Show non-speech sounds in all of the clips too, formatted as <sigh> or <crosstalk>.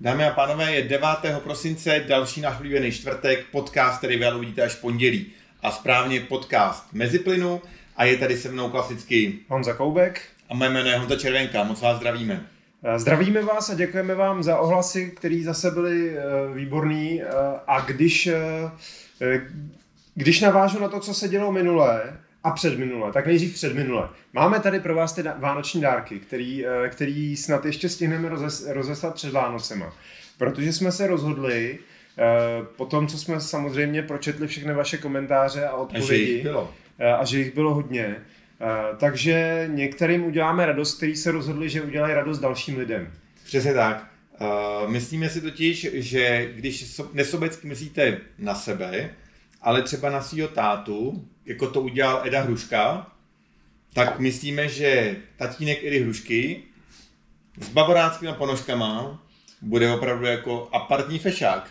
Dámy a pánové, je 9. prosince, další náš oblíbený čtvrtek, podcast, který vy uvidíte až v pondělí. A správně podcast Meziplynu a je tady se mnou klasicky Honza Koubek. a moje jméno je Honza Červenka, moc vás zdravíme. Eh, Zdravíme vás a děkujeme vám za ohlasy, které zase byly eh, výborný. Eh, A když, když navážu na to, co se dělo minule a předminule, tak nejdřív předminule. Máme tady pro vás ty vánoční dárky, který, eh, který snad ještě stihneme rozes, rozeslat před Vánocema. Protože jsme se rozhodli, eh, po tom, co jsme samozřejmě pročetli všechny vaše komentáře a A že odpovědi, jich bylo. Eh, a že jich bylo hodně. Takže některým uděláme radost, kteří se rozhodli, že udělají radost dalším lidem. Přesně tak. Myslíme si totiž, že když so, nesobecky myslíte na sebe, ale třeba na svého tátu, jako to udělal Eda Hruška, tak myslíme, že tatínek Edy Hrušky s bavoráckými ponožkama bude opravdu jako apartní fešák.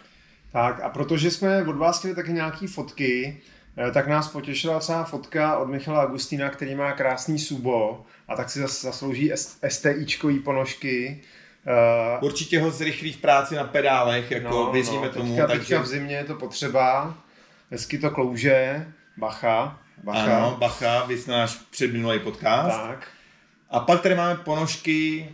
Tak a protože jsme od vás chtěli taky nějaký fotky, eh, tak nás potěšila celá fotka od Michala Agustína, který má krásný subo a tak si zas- zaslouží STIčkový ponožky. Eh, Určitě ho zrychlí v práci na pedálech, jako no, věříme no, tomu. Teďka, takže... teďka v zimě je to potřeba, hezky to klouže, bacha, bacha. Ano, bacha, vy náš předminulý podcast. Tak. A pak tady máme ponožky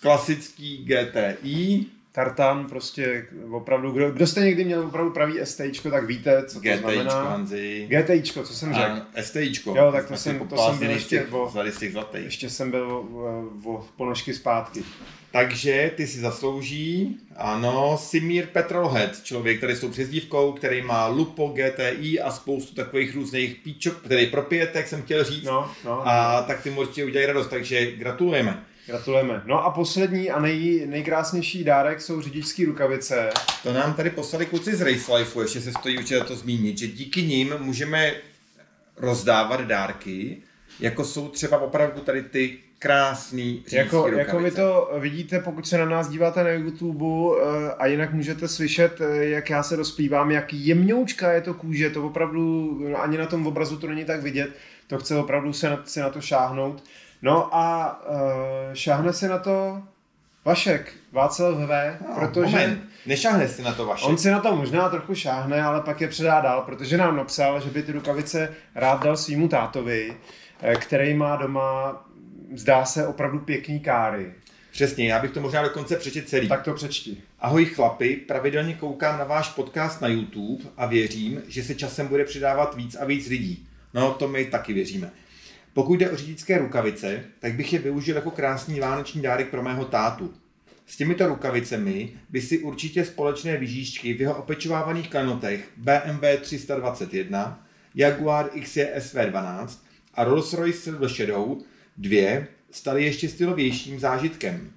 klasický GTI, Tartan prostě opravdu, kdo, kdo jste někdy měl opravdu pravý STIčko, tak víte, co to GTIčko, znamená. Hanzi. GTIčko, co jsem řekl. STIčko. Jo, tak to jsem- to jsem byl ještě těch- o- těch zlatých. Ještě jsem byl o, o ponožky zpátky. Takže ty si zaslouží, ano, Simír Petrolhead, člověk, který s tou přezdívkou, který má Lupo, GTI a spoustu takových různých píčok, který propijete, jak jsem chtěl říct. No, no, A tak ty určitě udělají radost, takže gratulujeme. gratulujeme. No a poslední a nej, nejkrásnější dárek jsou řidičské rukavice. To nám tady poslali kluci z Race Lifeu, ještě se stojí určitě to zmínit, že díky nim můžeme rozdávat dárky, jako jsou třeba opravdu tady ty krásný Jako, jako vy to vidíte, pokud se na nás díváte na YouTube eh, a jinak můžete slyšet, eh, jak já se rozplývám, jak jemňoučka je to kůže, to opravdu no, ani na tom obrazu to není tak vidět, to chce opravdu se na, se na to šáhnout. No a uh, šáhne se na to Vašek, Václav V, No, protože Moment, nešahne si na to vaše. on si na to možná trochu šáhne, ale pak je předá dál, protože nám napsal, že by ty rukavice rád dal svýmu tátovi, který má doma, zdá se, opravdu pěkný káry. Přesně, já bych to možná dokonce přečet celý. Tak to přečti. Ahoj chlapi, pravidelně koukám na váš podcast na YouTube a věřím, že se časem bude přidávat víc a víc lidí. No, to my taky věříme. Pokud jde o řidičské rukavice, tak bych je využil jako krásný vánoční dárek pro mého tátu. S těmito rukavicemi by si určitě společné vyžíšťky v jeho opečovávaných klenotech BMW 321, Jaguar XJ SV12 a Rolls-Royce Silver Shadow 2 staly ještě stylovějším zážitkem.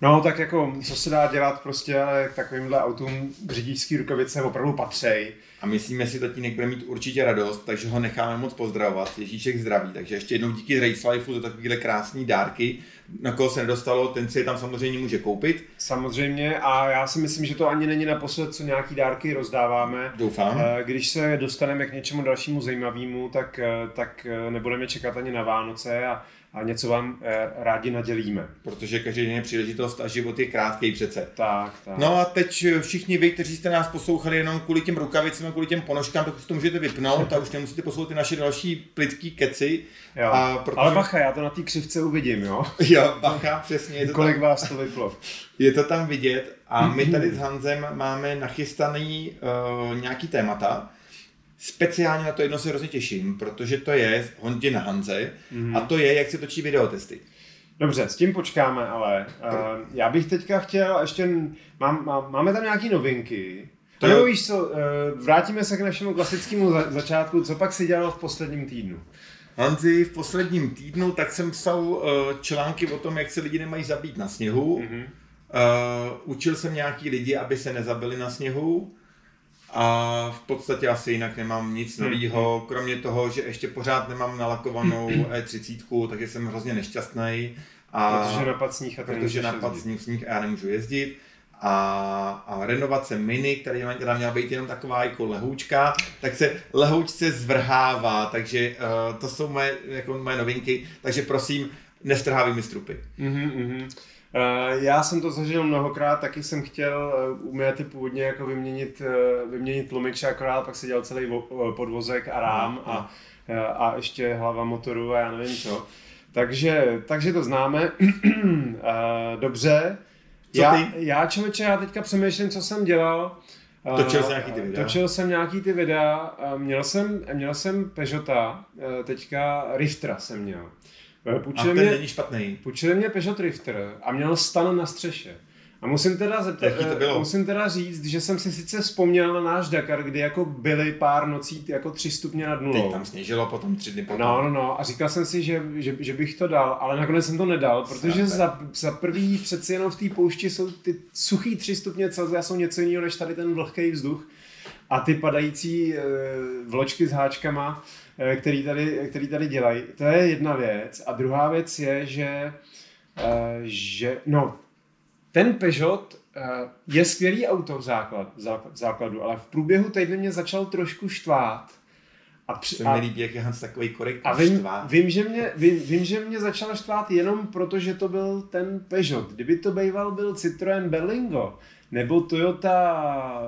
No, tak jako, co se dá dělat prostě, ale takovýmhle autům řidičský rukavice opravdu patřej. A myslíme si, tatínek bude mít určitě radost, takže ho necháme moc pozdravovat. Ježíšek zdraví. Takže ještě jednou díky Race Lifeu za takovéhle krásné dárky. Na koho se nedostalo, ten si je tam samozřejmě může koupit. Samozřejmě a já si myslím, že to ani není naposled, co nějaký dárky rozdáváme. Doufám. Eh, Když se dostaneme k něčemu dalšímu zajímavému, tak, eh, tak eh, nebudeme čekat ani na Vánoce a, a něco vám eh, rádi nadělíme. Protože každý den je příležitost a život je krátký přece. Tak, tak. No a teď všichni vy, kteří jste nás poslouchali jenom kvůli těm rukavicím a kvůli těm ponožkám, tak si to můžete vypnout a už nemusíte poslouchat ty naše další plitký keci. jo. A protože... Ale bacha, já to na té křivce uvidím, jo? <laughs> Jo, bacha, přesně. Je to Kolik tam, vás to vyplo? <laughs> je to tam vidět a my tady s Hanzem máme nachystaný uh, nějaký témata. Speciálně na to jedno se hrozně těším, protože to je Hondě na Hanze a to je, jak se točí videotesty. Dobře, s tím počkáme, ale uh, já bych teďka chtěl ještě, mám, mám, máme tam nějaké novinky. To nebo víš co, uh, vrátíme se k našemu klasickému za, začátku, co pak si dělal v posledním týdnu. Hanzi, v posledním týdnu tak jsem psal uh, články o tom, jak se lidi nemají zabít na sněhu. Mhm. Uh, učil jsem nějaký lidi, aby se nezabili na sněhu a v podstatě asi jinak nemám nic Hmm. nového, kromě toho, že ještě pořád nemám nalakovanou <clears throat> E30, takže jsem hrozně nešťastný. A Protože napad sníh a protože napad sníh, sníh a já nemůžu jezdit. A, a renovace Mini, která která měla být jenom taková jako lehoučka, tak se lehoučce zvrhává, takže uh, to jsou moje, jako moje novinky, takže prosím, nestrhávej mi strupy. Mhm, mhm. Uh, já jsem to zažil mnohokrát, taky jsem chtěl uh, u ty původně jako vyměnit, uh, vyměnit tlumiče, akorát pak se dělal celý vo, podvozek a rám a, a ještě hlava motoru a já nevím co. Takže, takže to známe. <clears throat> dobře. Co já, ty? já člověče, já teďka přemýšlím, co jsem dělal. Točil jsi nějaký ty videa? Točil jsem nějaký ty videa. Měl jsem, měl jsem Peugeota, teďka Riftera jsem měl. Půjčili a ten mě, není špatný. Půjčili mě Peugeot Rifter a měl stan na střeše. A musím teda, zeptat, to bylo? musím teda říct, že jsem si sice vzpomněl na náš Dakar, kdy jako byly pár nocí jako tři stupně nad nulou. Teď tam sněžilo potom tři dny potom. No, no, no. A říkal jsem si, že, že, že bych to dal, ale nakonec jsem to nedal, protože za, za prvý přeci jenom v té poušti jsou ty suchý tři stupně Celsia jsou něco jiného než tady ten vlhký vzduch a ty padající e, vločky s háčkama Eh, který tady, který tady dělají. To je jedna věc. A druhá věc je, že, eh, že no, ten Peugeot eh, je skvělý auto v, základ, v základu, ale v průběhu týdne mě začal trošku štvát. A, při, a, líbí, jak je Hans takový korektní a vím, vím, že mě, vím, vím, že mě začal štvát jenom proto, že to byl ten Peugeot. Kdyby to býval byl Citroën Berlingo, nebo Toyota,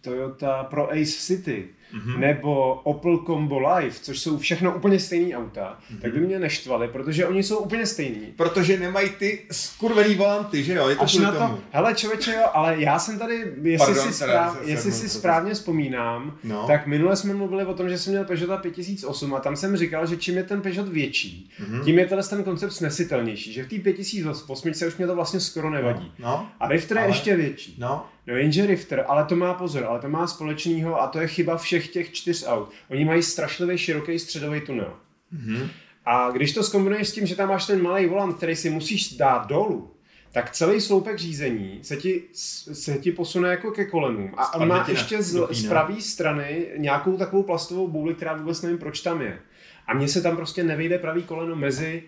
Toyota Pro Ace City, mm-hmm. nebo Opel Combo Life, což jsou všechno úplně stejný auta, mm-hmm. tak by mě neštvaly, protože oni jsou úplně stejný. Protože nemají ty skurvený volanty, že jo? Je to Až na to, tomu. hele člověče, jo, ale já jsem tady, jestli Pardon, si, správ, jestli si správně vzpomínám, no. tak minule jsme mluvili o tom, že jsem měl Peugeot 5008 a tam jsem říkal, že čím je ten Peugeot větší, mm-hmm. tím je ten koncept snesitelnější, že v té 5008 se už mě to vlastně skoro nevadí. No. No. A Rifter ale... je ještě větší. No. No jenže Rifter, ale to má pozor, ale to má společného a to je chyba všech těch čtyř aut. Oni mají strašlivě široký středový tunel. Mm-hmm. A když to zkombinuješ s tím, že tam máš ten malý volant, který si musíš dát dolů, tak celý sloupek řízení se ti, se ti posune jako ke kolenům. A on má ještě z, z pravé strany nějakou takovou plastovou bouli, která vůbec nevím, proč tam je. A mně se tam prostě nevejde pravý koleno mezi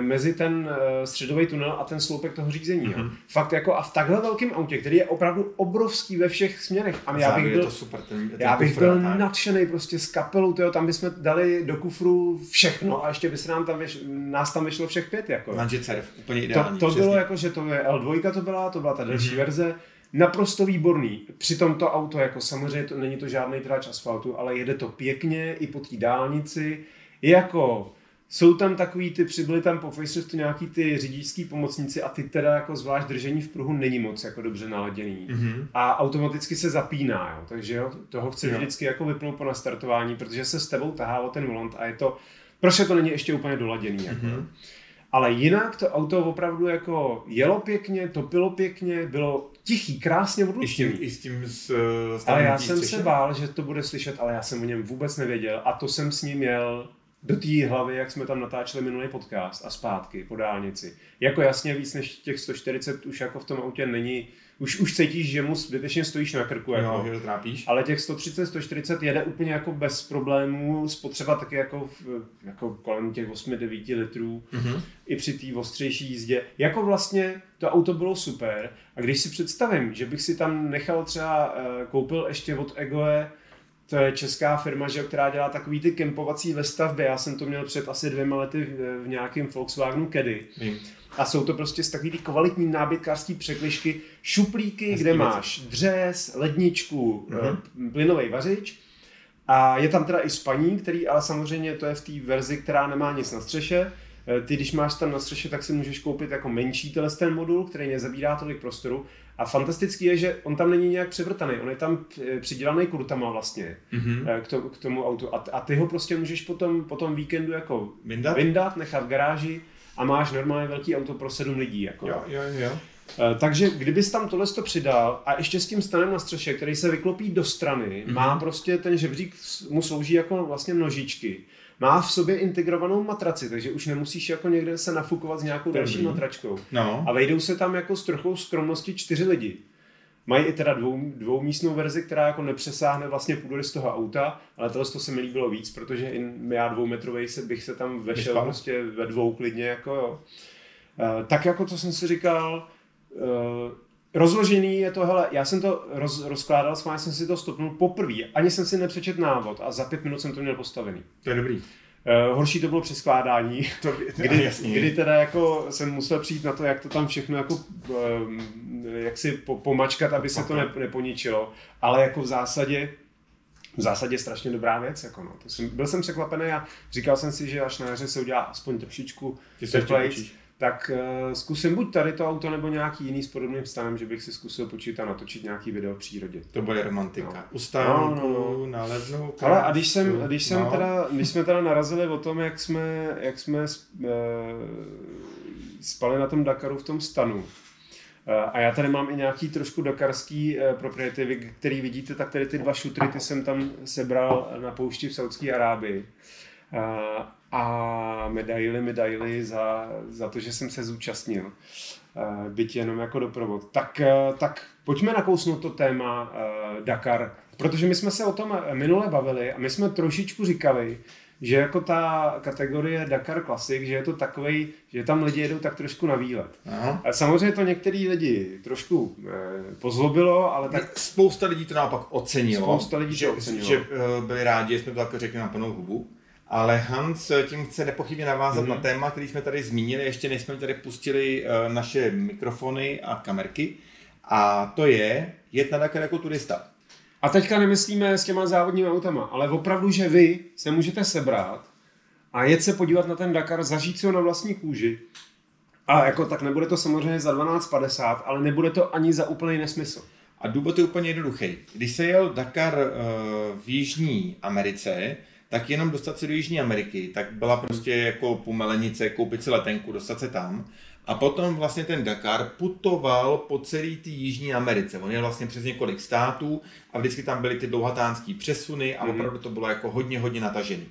mezi ten eh, středový tunel a ten sloupek toho řízení. Mm-hmm. Fakt jako a v takhle velkém autě, který je opravdu obrovský ve všech směrech. A já bych byl, to super, ten, ten já bych byl nadšený prostě s kapelou, tyjo, tam bychom dali do kufru všechno a ještě by se nám tam, nás tam vyšlo všech pět. Jako. Manžecer, úplně ideální. To, to bylo jako, že to je L2 to byla, to byla ta další mm-hmm. verze, naprosto výborný. Přitom to auto, jako samozřejmě to, není to žádný tráč asfaltu, ale jede to pěkně i po té dálnici. Jako jsou tam takový ty, přibyly tam po faceliftu nějaký ty řidičský pomocníci a ty teda jako zvlášť držení v pruhu není moc jako dobře naladěný. Mm-hmm. A automaticky se zapíná, jo. takže jo, toho chci jo. vždycky jako vypnout po nastartování, protože se s tebou tahá o ten volant a je to, prostě to není ještě úplně doladěný. Jako. Mm-hmm. Ale jinak to auto opravdu jako jelo pěkně, topilo pěkně, bylo tichý, krásně odlučený. I s tím, i s tím s, Ale já jsem se bál, že to bude slyšet, ale já jsem o něm vůbec nevěděl a to jsem s ním měl do té hlavy, jak jsme tam natáčeli minulý podcast a zpátky po dálnici. Jako jasně víc než těch 140 už jako v tom autě není, už, už cítíš, že mu zbytečně stojíš na krku. Jako. Jo, že to trápíš. Ale těch 130, 140 jede úplně jako bez problémů, spotřeba taky jako, jako kolem těch 8-9 litrů, mm-hmm. i při té ostřejší jízdě. Jako vlastně to auto bylo super a když si představím, že bych si tam nechal třeba, eh, koupil ještě od Egoe to je česká firma, že, která dělá takový ty kempovací ve stavbě. Já jsem to měl před asi dvěma lety v, v nějakém Volkswagenu Caddy. Hmm. A jsou to prostě z takový ty kvalitní nábytkářský překlišky, šuplíky, Hezký kde věc. máš dřez, ledničku, mm-hmm. plynový vařič. A je tam teda i spaní, který ale samozřejmě to je v té verzi, která nemá nic na střeše. Eh, ty, když máš tam na střeše, tak si můžeš koupit jako menší ten modul, který nezabírá tolik prostoru a fantastický je, že on tam není nějak převrtaný, on je tam eh, přidělaný kurtama vlastně mm-hmm. k, to, k tomu autu a, a ty ho prostě můžeš potom, potom víkendu jako vyndat? vyndat, nechat v garáži a máš normálně velký auto pro sedm lidí. Jako. Jo, jo, jo. Takže kdybys tam tohle to přidal a ještě s tím stanem na střeše, který se vyklopí do strany, mm-hmm. má prostě ten žebřík, mu slouží jako vlastně nožičky, má v sobě integrovanou matraci, takže už nemusíš jako někde se nafukovat s nějakou Dobrý. další matračkou. No. A vejdou se tam jako s trochou skromnosti čtyři lidi. Mají i teda dvou, dvoumístnou verzi, která jako nepřesáhne vlastně půdory z toho auta, ale tohle to se mi líbilo víc, protože i já dvoumetrový se, bych se tam vešel Vyspal. prostě ve dvou klidně, jako jo. Uh, tak jako co jsem si říkal, uh, rozložený je to, hele, já jsem to roz, rozkládal, schválně jsem si to stopnul poprvé, ani jsem si nepřečet návod a za pět minut jsem to měl postavený. To je dobrý. Uh, horší to bylo při skládání, <laughs> To, kdy, kdy teda jako jsem musel přijít na to, jak to tam všechno jako, um, jak si po, pomačkat, aby se to ne, neponičilo, ale jako v zásadě v zásadě strašně dobrá věc. Jako no. to jsem, byl jsem překvapený a říkal jsem si, že až na jaře se udělá aspoň trošičku teplejc. Tak uh, zkusím buď tady to auto, nebo nějaký jiný s podobným stavem, že bych si zkusil počít a natočit nějaký video v přírodě. To bude romantika. No. U stánku, No, no, no. na levnou Ale a když jsem, když jsem no. teda, když jsme teda narazili o tom, jak jsme, jak jsme uh, spali na tom Dakaru v tom stanu, Uh, a já tady mám i nějaký trošku dakarský propriety, který vidíte, tak tady ty dva šutry, ty jsem tam sebral na poušti v Saudské Arábii. A medaily, medaily za, za to, že jsem se zúčastnil. Byť jenom jako doprovod. Tak, uh, tak pojďme nakousnout to téma uh, Dakar, protože my jsme se o tom minule bavili a my jsme trošičku říkali, že jako ta kategorie Dakar Classic, že je to takový, že tam lidi jedou tak trošku na výlet. Aha. A samozřejmě to některý lidi trošku eh, pozlobilo, ale tak Tak spousta lidí to naopak ocenilo. Spousta lidí to že, ocenilo. Že eh, byli rádi, že jsme to takhle řekli na plnou hubu. Ale Hans eh, tím chce nepochybně navázat Mhm. mm-hmm. na téma, který jsme tady zmínili, ještě než jsme tady pustili eh, naše mikrofony a kamerky. A to je jet na Dakar jako turista. A teďka nemyslíme s těma závodními autama, ale opravdu, že vy se můžete sebrat a jet se podívat na ten Dakar, zažít si ho na vlastní kůži. A jako tak nebude to samozřejmě za 12,50, ale nebude to ani za úplný nesmysl. A důvod je úplně jednoduchý. Když se jel Dakar eh, v Jižní Americe, tak jenom dostat se do Jižní Ameriky, tak byla prostě jako pumelenice, koupit si letenku, dostat se tam. A potom vlastně ten Dakar putoval po celé té Jižní Americe. On je vlastně přes několik států a vždycky tam byly ty dlouhatánský přesuny a Mhm. opravdu to bylo jako hodně, hodně natažený.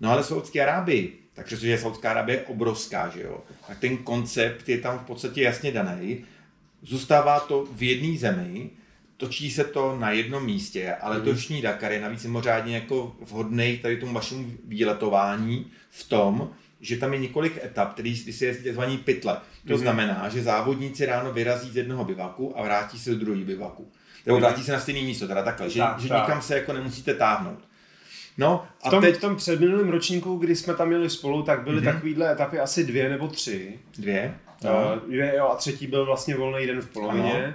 No ale Saudské Arábii, tak přestože Saudská Arábie je obrovská, že jo, tak ten koncept je tam v podstatě jasně daný. Zůstává to v jedné zemi, točí se to na jednom místě, ale Mhm. letošní Dakar je navíc mimořádně jako vhodný tady tomu vašemu výletování v tom, že tam je několik etap, který se jezdí tzv. pytle. To Mhm. znamená, že závodníci ráno vyrazí z jednoho bivaku a vrátí se do druhého bivaku. Nebo Mhm. vrátí se na stejné místo, teda takhle, že, Tak, že tak. nikam se jako nemusíte táhnout. No V a tom, teď v tom předminulém ročníku, kdy jsme tam jeli spolu, tak byly Mhm. takovýhle etapy asi dvě nebo tři. dvě. No. No. Dvě, jo, a třetí byl vlastně volný den v polovině. Uh,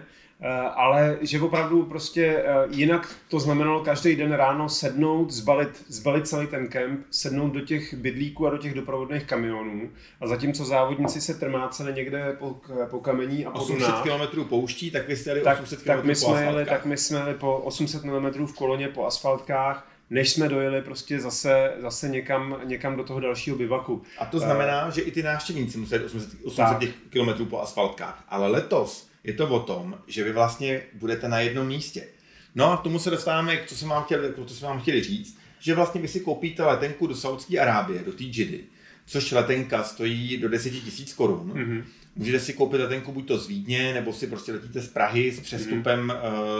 ale že opravdu prostě uh, jinak to znamenalo každý den ráno sednout, zbalit, zbalit celý ten kemp, sednout do těch bydlíků a do těch doprovodných kamionů a zatímco závodníci se trmáceli někde po, po kamení a po 800 Dunách, km pouští, tak vy jste jeli tak, 800 km tak, my jsme jeli, tak my jsme jeli po 800 mm v koloně po asfaltkách, než jsme dojeli prostě zase, zase někam, někam do toho dalšího bivaku. A to znamená, že i ty návštěvníci musí 800, 800 Tak. km po asfaltkách. Ale letos je to o tom, že vy vlastně budete na jednom místě. No a k tomu se dostáváme, co jsem vám chtěl, co jsem vám chtěli říct, že vlastně vy si koupíte letenku do Saudské Arábie, do té Jidy, což letenka stojí do 10 000 korun. Mhm. Můžete si koupit letenku buď to z Vídně, nebo si prostě letíte z Prahy s přestupem mm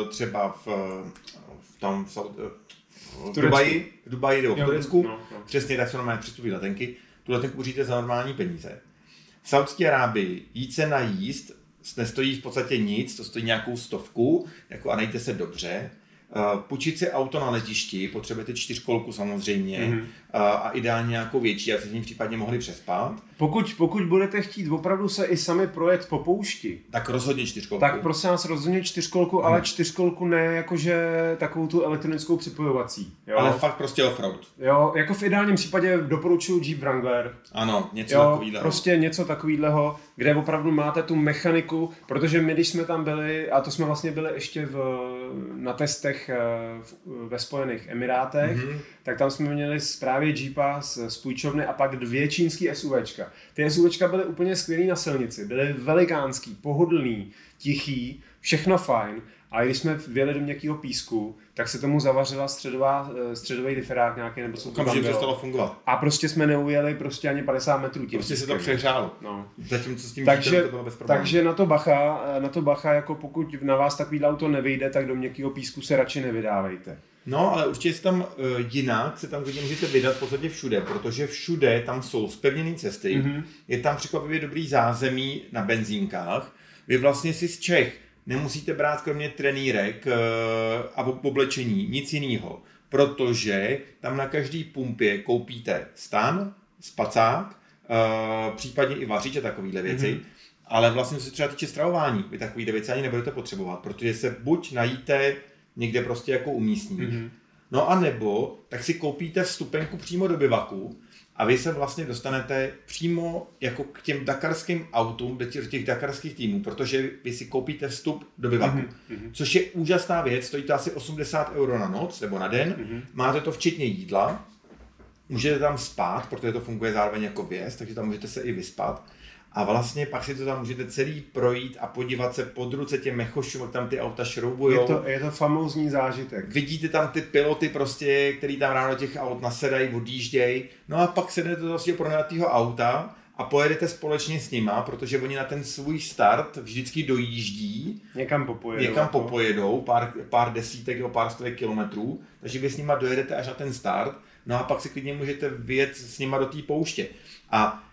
třeba v, v tom v, Saud- v, Turecku. Dubaji, v Dubaji nebo v Turecku. no, no. Přesně tak jsou normálně přestupy letenky. Tu letenku uříte za normální peníze. V Saudské Arábii jít se najíst nestojí v podstatě nic, to stojí nějakou stovku jako a najděte se dobře. Uh, půjčit si auto na letišti, potřebujete čtyřkolku samozřejmě Mhm. mm-hmm. A ideálně nějakou větší, aby se s ním případně mohli přespat. Pokud, pokud budete chtít opravdu se i sami projet po poušti, Tak rozhodně čtyřkolku. tak prosím vás rozhodně čtyřkolku, ale čtyřkolku ne jakože takovou tu elektronickou připojovací. Jo? Ale fakt prostě offroad. jo, jako v ideálním případě doporučuji Jeep Wrangler. Ano, něco Jo, takového. prostě něco takového, kde opravdu máte tu mechaniku, protože my, když jsme tam byli, a to jsme vlastně byli ještě v, na testech eh, v, ve Spojených Emirátech, Mhm. Tak tam jsme měli právě Jeepa z, z půjčovny a pak dvě čínský SUVčka. Ty SUVčka byly úplně skvělý na silnici, byly velikánský, pohodlný, tichý, všechno fajn. A když jsme vjeli do měkkého písku, tak se tomu zavařila středová, eh, středový diferák nějaký, nebo co tam bylo. fungovat. A prostě jsme neujeli prostě ani 50 metrů tím Prostě se to pískem. přehřálo. No. Zatímco s tím Takže, dítem to bylo bez problémů. takže na to bacha, na to bacha, jako pokud na vás takový auto nevyjde, tak do měkkého písku se radši nevydávejte. No, ale určitě se tam uh, jinak se tam klidně můžete vydat v podstatě všude, protože všude tam jsou zpevněné cesty, Mhm. mm-hmm. je tam překvapivě dobrý zázemí na benzínkách. Vy vlastně si z Čech nemusíte brát kromě trenýrek uh, a ob- oblečení nic jiného. protože tam na každý pumpě koupíte stan, spacák, uh, případně i vařič a takovéhle věci. Mm-hmm. Ale vlastně se třeba týče stravování, vy takovýhle věci ani nebudete potřebovat, protože se buď najíte někde prostě jako umístní, mm-hmm. no a nebo tak si koupíte vstupenku přímo do bivaku a vy se vlastně dostanete přímo jako k těm dakarským autům, do těch, těch dakarských týmů, protože vy si koupíte vstup do bivaku, mm-hmm. což je úžasná věc, stojí to asi 80 euro na noc nebo na den, mm-hmm. máte to včetně jídla, můžete tam spát, protože to funguje zároveň jako věc, takže tam můžete se i vyspat. A vlastně pak si to tam můžete celý projít a podívat se pod ruce těm mechošům, jak tam ty auta šroubují. Je to, je to famózní zážitek. Vidíte tam ty piloty prostě, který tam ráno těch aut nasedají, odjíždějí. No a pak sednete do vlastně pronajatého auta a pojedete společně s nima, protože oni na ten svůj start vždycky dojíždí. Někam popojedou. Někam jako. popojedou, pár, pár desítek nebo pár stovek kilometrů, takže vy s nima dojedete až na ten start, no a pak si klidně můžete vyjet s nima do té pouště. A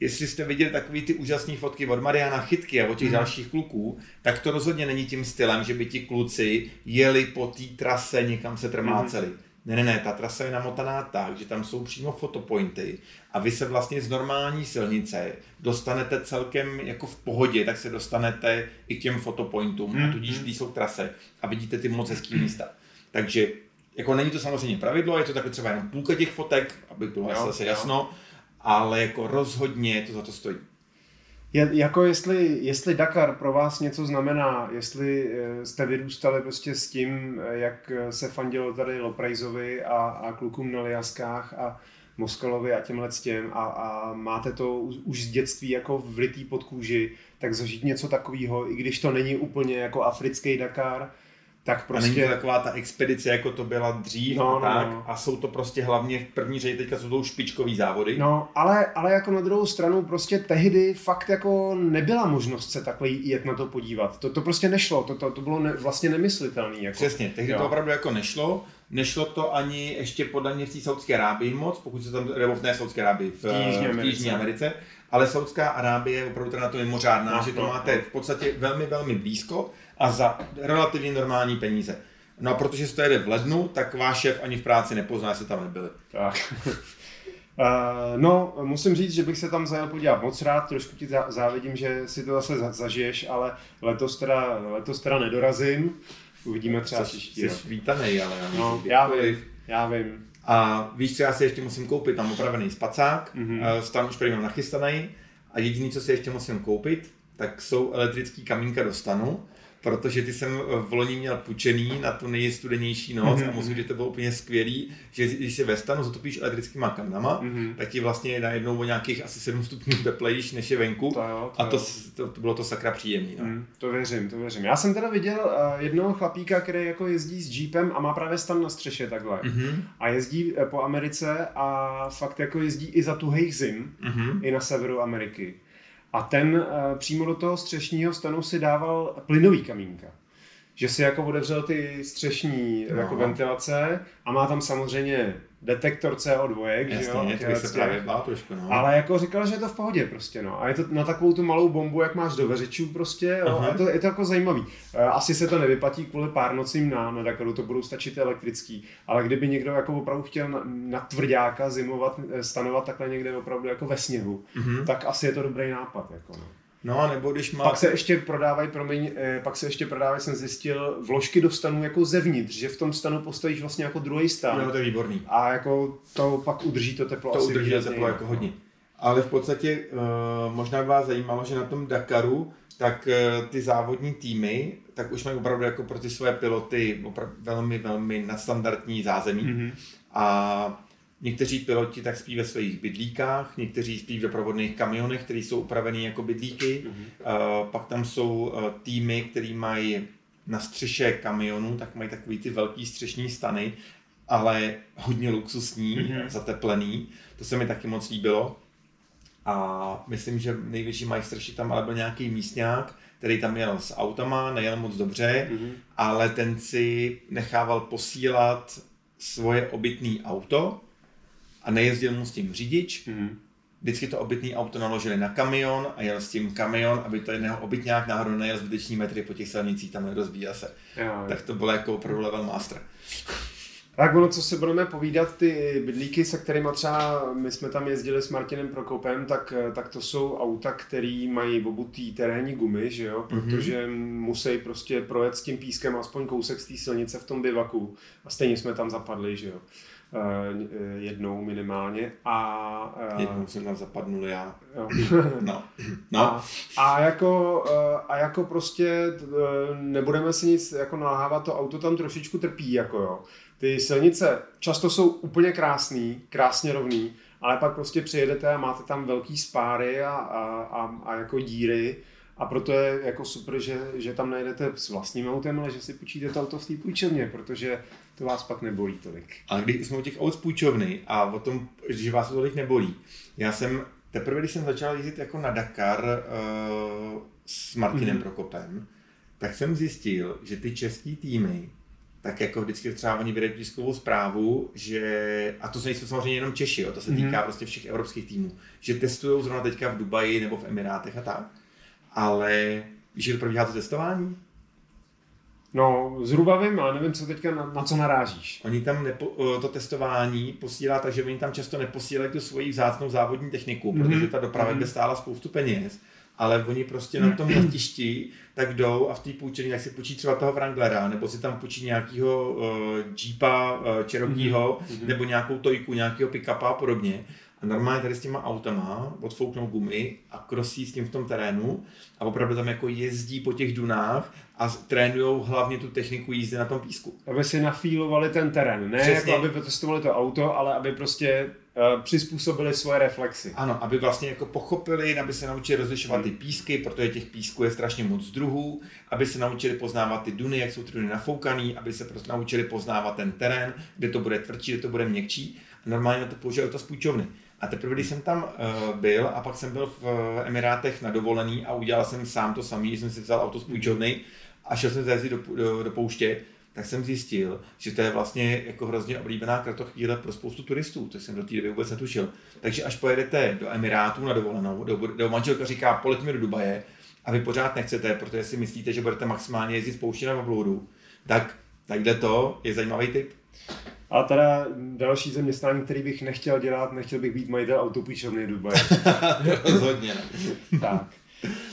jestli jste viděli takové ty úžasné fotky od Mariana Chytky a od těch mm. dalších kluků, tak to rozhodně není tím stylem, že by ti kluci jeli po té trase, někam se trmáceli. Mm. Ne, ne, ne, ta trasa je namotaná tak, že tam jsou přímo fotopointy a vy se vlastně z normální silnice dostanete celkem jako v pohodě, tak se dostanete i k těm fotopointům mm. a tudíž blízko k trase a vidíte ty moc hezký místa. Takže jako není to samozřejmě pravidlo, je to taky třeba jenom půlka těch fotek, aby bylo jo, zase jasno, jo ale jako rozhodně to za to stojí. Je, jako jestli, jestli Dakar pro vás něco znamená, jestli eh, jste vyrůstali prostě s tím, eh, jak se fandilo tady Loprajzovi a, a klukům na Liaskách a Moskalovi a těmhle těm a, a máte to už z dětství jako vlitý pod kůži, tak zažít něco takového, i když to není úplně jako africký Dakar, tak prostě... A není to prostě- taková ta expedice, jako to byla dřív no, a no, tak. No. A jsou to prostě hlavně v první řadě teďka jsou to špičkový závody. No, ale, ale jako na druhou stranu prostě tehdy fakt jako nebyla možnost se takhle jet na to podívat. To, to prostě nešlo, to, to, to bylo ne, vlastně nemyslitelné. Jako. Přesně, tehdy jo. to opravdu jako nešlo. Nešlo to ani ještě podle mě v té Saudské Arábii moc, pokud se tam, nebo v ne Saudské Arábii, v, v Jižní Americe. V Jižní Americe ale Saudská Arábie je opravdu teda na to mimořádná, no, že to no, máte no. v podstatě velmi, velmi blízko a za relativně normální peníze. No a protože se to jede v lednu, tak váš šéf ani v práci nepozná, jestli tam nebyli. Tak. Uh, <laughs> no, musím říct, že bych se tam zajel podívat moc rád, trošku ti závidím, že si to zase zažiješ, ale letos teda, letos teda nedorazím. Uvidíme třeba příští rok. Jsi vítanej, ale no, já vím, já vím. A víš, co já si ještě musím koupit? Tam opravený spacák, mm-hmm. stan už prý mám nachystaný a jediný, co si ještě musím koupit, tak jsou elektrický kamínka do stanu protože ty jsem v loni měl pučený na tu nejstudenější noc mm-hmm. a musím, že to bylo úplně skvělý, že když se ve stanu zatopíš elektrickýma kamnama, mm-hmm. tak ti vlastně najednou o nějakých asi 7 stupňů teplejší než je venku to jo, to a to, to, to, bylo to sakra příjemný. No. Mm, to věřím, to věřím. Já jsem teda viděl uh, jednoho chlapíka, který jako jezdí s Jeepem a má právě stan na střeše takhle mm-hmm. a jezdí uh, po Americe a fakt jako jezdí i za tuhých zim, mm-hmm. i na severu Ameriky. A ten uh, přímo do toho střešního stanu si dával plynový kamínka. Že si jako otevřel ty střešní no. jako ventilace a má tam samozřejmě detektor CO2, Jasně, že jo? se právě bál trošku, no. Ale jako říkal, že je to v pohodě prostě, no. A je to na takovou tu malou bombu, jak máš do veřičů prostě, jo? A je to, je to jako zajímavý. Eh, asi se to nevyplatí kvůli pár nocím na, na Dakaru, to budou stačit elektrický. Ale kdyby někdo jako opravdu chtěl na, na tvrdáka zimovat, eh, stanovat takhle někde opravdu jako ve sněhu, uh-huh. tak asi je to dobrý nápad, jako no. No, nebo když má... Pak se ještě prodávají, promiň, eh, pak se ještě prodávají, jsem zjistil, vložky do stanu jako zevnitř, že v tom stanu postavíš vlastně jako druhý stan. No, to je výborný. A jako to pak udrží to teplo To udrží to teplo jako hodně. Ale v podstatě uh, možná vás zajímalo, že na tom Dakaru tak uh, ty závodní týmy, tak už mají opravdu jako pro ty své piloty opravdu velmi, velmi nadstandardní zázemí. Mm-hmm. A Někteří piloti tak spí ve svých bydlíkách, někteří spí v doprovodných kamionech, které jsou upravené jako bydlíky. Mm-hmm. Pak tam jsou uh, týmy, které mají na střeše kamionu, tak mají takový ty velký střešní stany, ale hodně luxusní, mm-hmm. zateplený. To se mi taky moc líbilo. A myslím, že největší majstrši tam ale byl nějaký místňák, který tam jel s autama, nejel moc dobře, mm-hmm. ale ten si nechával posílat svoje obytné auto, a nejezdil mu s tím řidič. Mm. Vždycky to obytný auto naložili na kamion a jel s tím kamion, aby to jedného obytňák náhodou nejel zbyteční metry po těch silnicích, tam nerozbíjel se. Jo, tak to bylo jako opravdu level master. Tak ono, co si budeme povídat, ty bydlíky, se kterými třeba my jsme tam jezdili s Martinem Prokopem, tak, tak to jsou auta, které mají obutý terénní gumy, že jo? Mhm. protože musí prostě projet s tím pískem aspoň kousek z té silnice v tom bivaku a stejně jsme tam zapadli, že jo. Uh, jednou minimálně a... Uh, Jednou jsem tam zapadnul já. <laughs> No. no. A, a, jako, eh, a jako prostě eh, nebudeme si nic jako nalhávat, to auto tam trošičku trpí, jako jo. Ty silnice často jsou úplně krásný, krásně rovný, ale pak prostě přijedete a máte tam velký spáry a, a, a, a jako díry a proto je jako super, že, že tam nejedete s vlastním autem, ale že si půjčíte to auto v té půjčovně, protože to vás pak nebolí tolik. Ale když jsme u těch aut půjčovny a o tom, že vás to tolik nebolí, já jsem teprve, když jsem začal jezdit jako na Dakar uh, s Martinem Mhm. mm-hmm. Prokopem, tak jsem zjistil, že ty český týmy, tak jako vždycky třeba oni vydají tiskovou zprávu, že, a to nejsou samozřejmě jenom Češi, jo, to se Mhm. týká mm-hmm. prostě všech evropských týmů, že testují zrovna teďka v Dubaji nebo v Emirátech a tak, ale víš, že to probíhá to testování? No, zhruba vím, ale nevím, co teďka na, na co narážíš. Oni tam nepo, eh, to testování posílá, takže oni tam často neposílají tu svoji vzácnou závodní techniku, Mhm. mm-hmm. protože ta doprava Mhm. by stála spoustu peněz. Ale oni prostě na tom <clears throat> letišti tak jdou a v té půjčení tak si půjčí třeba toho Wranglera, nebo si tam půjčí nějakého uh, Jeepa uh, Cherokeeho, Mhm. mm-hmm. nebo nějakou tojku, nějakého pick-upa a podobně. A normálně tady s těma autama odfouknou gumy a krosí s tím v tom terénu a opravdu tam jako jezdí po těch dunách a trénují hlavně tu techniku jízdy na tom písku. Aby si nafílovali ten terén, ne Přesně. jako aby protestovali to auto, ale aby prostě uh, přizpůsobili svoje reflexy. Ano, aby vlastně jako pochopili, aby se naučili rozlišovat ty písky, protože těch písků je strašně moc druhů, aby se naučili poznávat ty duny, jak jsou ty duny nafoukaný, aby se prostě naučili poznávat ten terén, kde to bude tvrdší, kde to bude měkčí. A normálně to používají to z půjčovny. A teprve, když jsem tam uh, byl a pak jsem byl v uh, Emirátech na dovolený a udělal jsem sám to samý, jsem si vzal auto z půjčovny a šel jsem zajezdit do, do, do pouště, tak jsem zjistil, že to je vlastně jako hrozně oblíbená kratochvíle pro spoustu turistů, to jsem do té doby vůbec netušil. Takže až pojedete do Emirátů na dovolenou, do, do manželka říká, poletíme do Dubaje a vy pořád nechcete, protože si myslíte, že budete maximálně jezdit z pouště na Vabloudu, tak takhle to je zajímavý tip. A teda další zaměstnání, který bych nechtěl dělat, nechtěl bych být majitel autopůjčovny v Dubaji. <laughs> rozhodně ne. tak.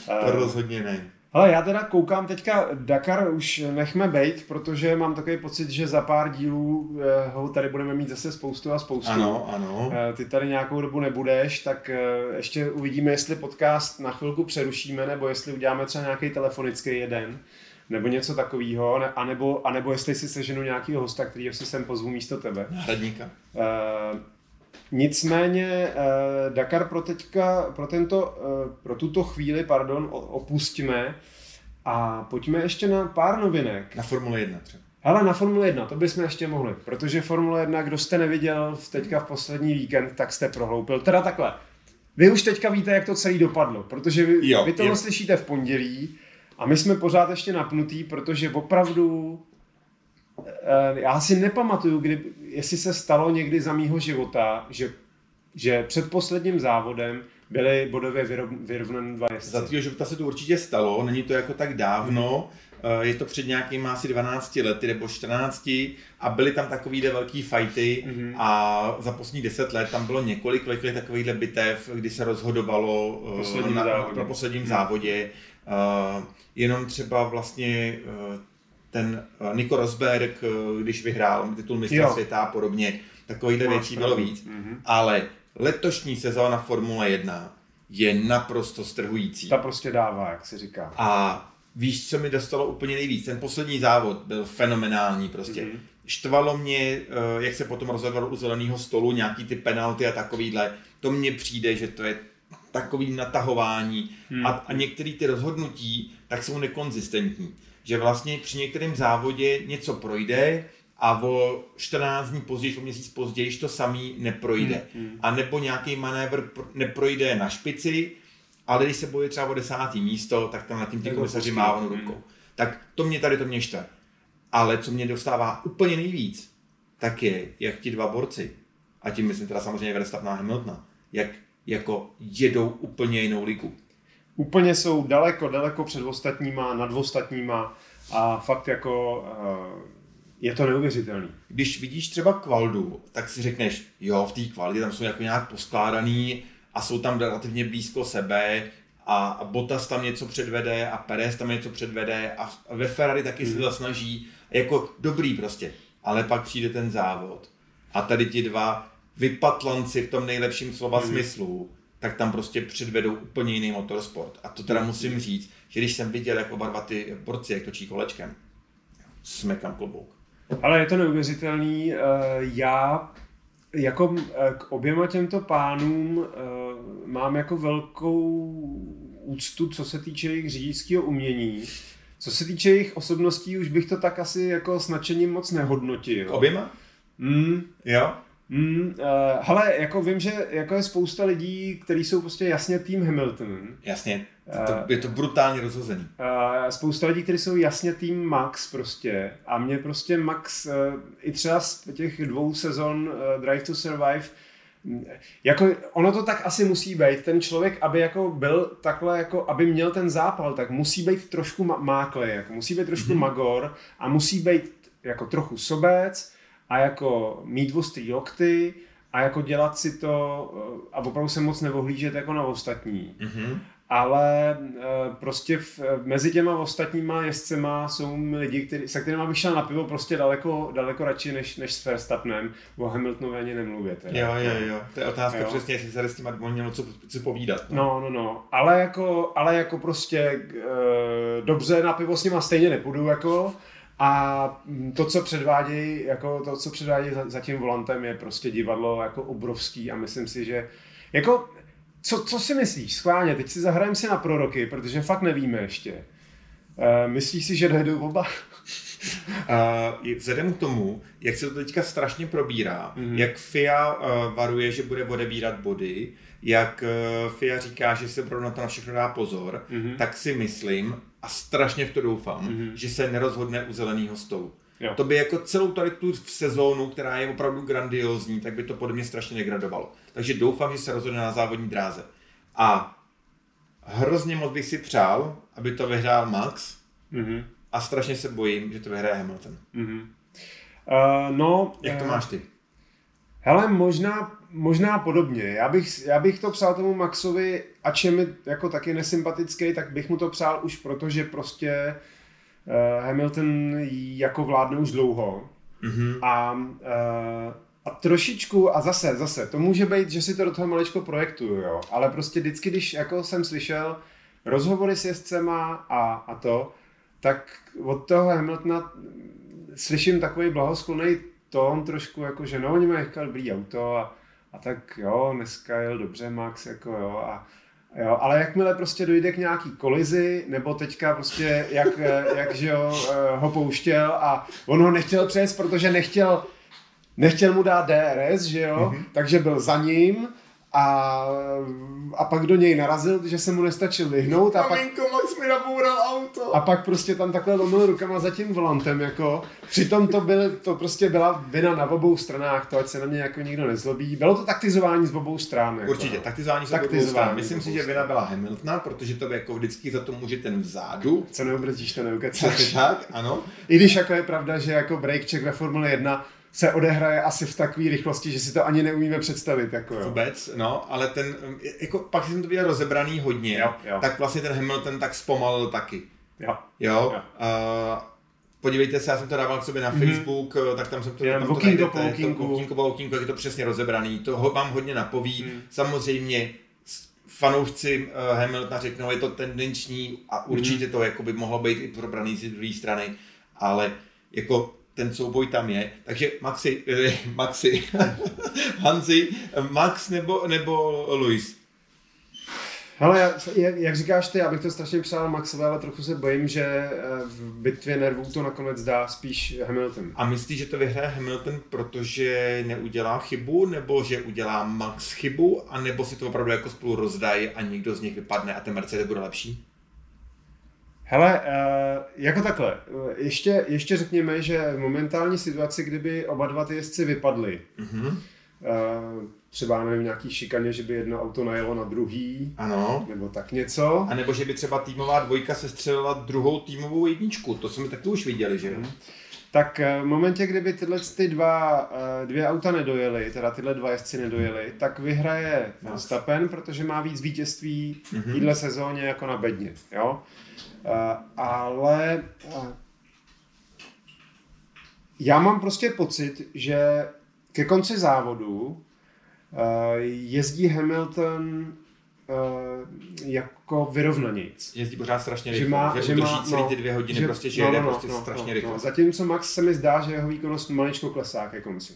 To Uh, rozhodně ne. ale já teda koukám teďka, Dakar už nechme bejt, protože mám takový pocit, že za pár dílů eh, ho tady budeme mít zase spoustu a spoustu. Ano, ano. Eh, Ty tady nějakou dobu nebudeš, tak eh, ještě uvidíme, jestli podcast na chvilku přerušíme, nebo jestli uděláme třeba nějaký telefonický jeden, nebo něco takového, ne, anebo, anebo jestli si seženu nějakého hosta, kterýho si sem pozvu místo tebe. Náhradníka. Uh, nicméně uh, Dakar pro teďka, pro, tento, uh, pro tuto chvíli, pardon, opustíme a pojďme ještě na pár novinek. Na Formule 1 třeba. Ale na Formule 1, to bychom ještě mohli, protože Formule 1, kdo jste neviděl teďka v poslední víkend, tak jste prohloupil. Teda takhle, vy už teďka víte, jak to celý dopadlo, protože vy, Jo, vy jo. slyšíte v pondělí a my jsme pořád ještě napnutý, protože opravdu eh, já si nepamatuju, kdy, jestli se stalo někdy za mýho života, že, že před posledním závodem byly bodově vyrov- vyrovnané dva jezdci. Za tvýho života se to určitě stalo, není to jako tak dávno, eh, je to před nějakými asi 12 lety nebo 14 a byly tam takovýhle velký fighty Mhm. a za poslední 10 let tam bylo několik velkých takovýchhle bitev, kdy se rozhodovalo eh, Posledním na, závodě. pro posledním Mhm. závodě. Eh, Jenom třeba vlastně eh, ten eh, Nico Rosberg, když vyhrál titul mistra Jo. světa a podobně, takovýchhle věcí bylo víc. Mhm. Ale letošní sezóna Formule 1 je naprosto strhující. Ta prostě dává, jak se říká. A víš, co mi dostalo úplně nejvíc? Ten poslední závod byl fenomenální prostě. Mhm. Mm-hmm. Štvalo mě, jak se potom rozhodovalo u zeleného stolu, nějaký ty penalty a takovýhle. To mně přijde, že to je takový natahování Hmm. a, a některé ty rozhodnutí tak jsou nekonzistentní. Že vlastně při některém závodě něco projde a o 14 dní později, o měsíc později to samý neprojde. Hmm, hmm. A nebo nějaký manévr pr- neprojde na špici, ale když se bojuje třeba o desátý místo, tak tam na tím ty komisaři mávnou Hmm. rukou. Tak to mě tady to mě štve. Ale co mě dostává úplně nejvíc, tak je, jak ti dva borci, a tím myslím teda samozřejmě Verstappen a Hamiltona, jak jako jedou úplně jinou ligu. úplně jsou daleko, daleko před ostatníma, nad ostatníma a fakt jako uh, je to neuvěřitelný. Když vidíš třeba kvaldu, tak si řekneš, jo, v té kvaldě tam jsou jako nějak poskládaný a jsou tam relativně blízko sebe a Bottas tam něco předvede a Perez tam něco předvede a ve Ferrari taky mm. se to snaží. Jako dobrý prostě. Ale pak přijde ten závod a tady ti dva vypatlanci v tom nejlepším slova mm. smyslu, tak tam prostě předvedou úplně jiný motorsport. A to teda musím říct, že když jsem viděl, jak oba dva ty borci, jak točí kolečkem, smekám klobouk. Ale je to neuvěřitelný. Eh, já jako eh, k oběma těmto pánům eh, mám jako velkou úctu, co se týče jejich řidičského umění. Co se týče jejich osobností, už bych to tak asi jako s nadšením moc nehodnotil. K oběma? Mm. Jo? Mm, uh, hele, jako vím, že jako je spousta lidí, kteří jsou prostě jasně tým Hamilton. Jasně, to, to, je to brutálně rozhozený. Uh, spousta lidí, kteří jsou jasně tým Max prostě. A mě prostě Max uh, i třeba z těch dvou sezon uh, Drive to Survive jako ono to tak asi musí být. Ten člověk, aby jako byl takhle, jako aby měl ten zápal, tak musí být trošku máklej, jako musí být trošku mm-hmm. magor a musí být jako trochu sobec, a jako mít ostrý lokty a jako dělat si to eh, a opravdu se moc nevohlížet jako na ostatní. Mm-hmm. Ale eh, prostě v, mezi těma ostatníma jezdcema jsou lidi, který, se kterými bych šel na pivo prostě daleko, daleko radši než, než s Verstappenem. O Hamiltonovi ani nemluvě. Teda. Jo, jo, jo. To je otázka jo. přesně, jestli se s tím mělo co, co povídat. No. no, no, no. Ale jako, ale jako prostě e, dobře na pivo s nima stejně nepůjdu, jako, a to, co předvádějí, jako to, co předvádějí za, za tím volantem, je prostě divadlo jako obrovský a myslím si, že jako, co, co si myslíš, schválně, teď si zahrajeme si na proroky, protože fakt nevíme ještě. Uh, myslíš si, že dojdou oba? <laughs> uh, vzhledem k tomu, jak se to teďka strašně probírá, mm-hmm. jak FIA uh, varuje, že bude odebírat body, jak uh, FIA říká, že se pro na to na všechno dá pozor, mm-hmm. tak si myslím, a strašně v to doufám, mm-hmm. že se nerozhodne u zeleného stolu. Jo. To by jako celou tady tu sezónu, která je opravdu grandiozní, tak by to podle mě strašně degradovalo. Takže doufám, že se rozhodne na závodní dráze. A hrozně moc bych si přál, aby to vyhrál Max mm-hmm. a strašně se bojím, že to vyhraje Hamilton. Mm-hmm. Uh, no, Jak to uh, máš ty? Hele, možná, možná podobně. Já bych, já bych to přál tomu Maxovi, ač je mi jako taky nesympatický, tak bych mu to přál už proto, že prostě uh, Hamilton jako vládne už dlouho. Mm-hmm. A, uh, a trošičku, a zase, zase, to může být, že si to do toho maličko projektuju, jo. Ale prostě vždycky, když jako jsem slyšel rozhovory s jezdcema a, a to, tak od toho Hamiltona slyším takový blahosklonný tón trošku, jako, že no, oni mají dobrý auto a, a tak jo, dneska jel dobře Max, jako jo, a, Jo, ale jakmile prostě dojde k nějaký kolizi, nebo teďka prostě jak, jak že jo, eh, ho pouštěl a on ho nechtěl přes, protože nechtěl, nechtěl mu dát DRS, že jo, mm-hmm. takže byl za ním a, a pak do něj narazil, že se mu nestačil vyhnout. A Maminko, pak, Max mi naboural auto. A pak prostě tam takhle lomil rukama za tím volantem, jako. Přitom to, byl, to prostě byla vina na obou stranách, to ať se na mě jako nikdo nezlobí. Bylo to taktizování z obou stran. Jako. Určitě, taktizování z obou stran. Myslím si, že vina byla Hamiltona, protože to jako vždycky za to může ten vzadu. Co neobrzdíš, to neukecáš. <laughs> tak, ano. I když jako je pravda, že jako break check ve Formule 1 se odehraje asi v takové rychlosti, že si to ani neumíme představit. Jako, jo. Vůbec, no, ale ten, jako pak jsem to viděl rozebraný hodně, jo, jo. tak vlastně ten Hamilton tak zpomalil taky. Jo. Jo. jo. Uh, podívejte se, já jsem to dával k sobě na mm-hmm. Facebook, tak tam jsem to... Jen tam okýnko po okýnku. Okýnko po okýnku, jak je to přesně rozebraný, to ho, vám hodně napoví. Mm. Samozřejmě fanoušci uh, Hamiltona řeknou, je to tendenční a určitě mm. to jako by mohlo být i probraný z druhé strany, ale jako ten souboj tam je. Takže Maxi, eh, Maxi, <laughs> Hanzi, Max nebo, nebo Luis? Hele, jak, říkáš ty, abych to strašně přál Maxovi, ale trochu se bojím, že eh, v bitvě nervů to nakonec dá spíš Hamilton. A myslíš, že to vyhraje Hamilton, protože neudělá chybu, nebo že udělá Max chybu, a nebo si to opravdu jako spolu rozdají a někdo z nich vypadne a ten Mercedes bude lepší? Hele, uh, jako takhle, ještě, ještě řekněme, že v momentální situaci, kdyby oba dva ty jezdci vypadly, mm-hmm. třeba nevím, nějaký šikaně, že by jedno auto najelo na druhý, ano. nebo tak něco. A nebo že by třeba týmová dvojka se střelila druhou týmovou jedničku, to jsme taky už viděli, že? Mm. tak eh, v momentě, kdyby tyhle ty dva, eh, dvě auta nedojely, teda tyhle dva jezdci nedojely, tak vyhraje Verstappen, protože má víc vítězství v Mhm. téhle sezóně jako na bedně. Jo? Eh, Ale eh, já mám prostě pocit, že ke konci závodu eh, jezdí Hamilton jako vyrovnanějc. Jezdí pořád strašně Že rychle, má, že, že má, celý no, ty dvě hodiny, prostě, že jede prostě strašně rychle. Zatímco Max se mi zdá, že jeho výkonnost maličko klesá ke konci.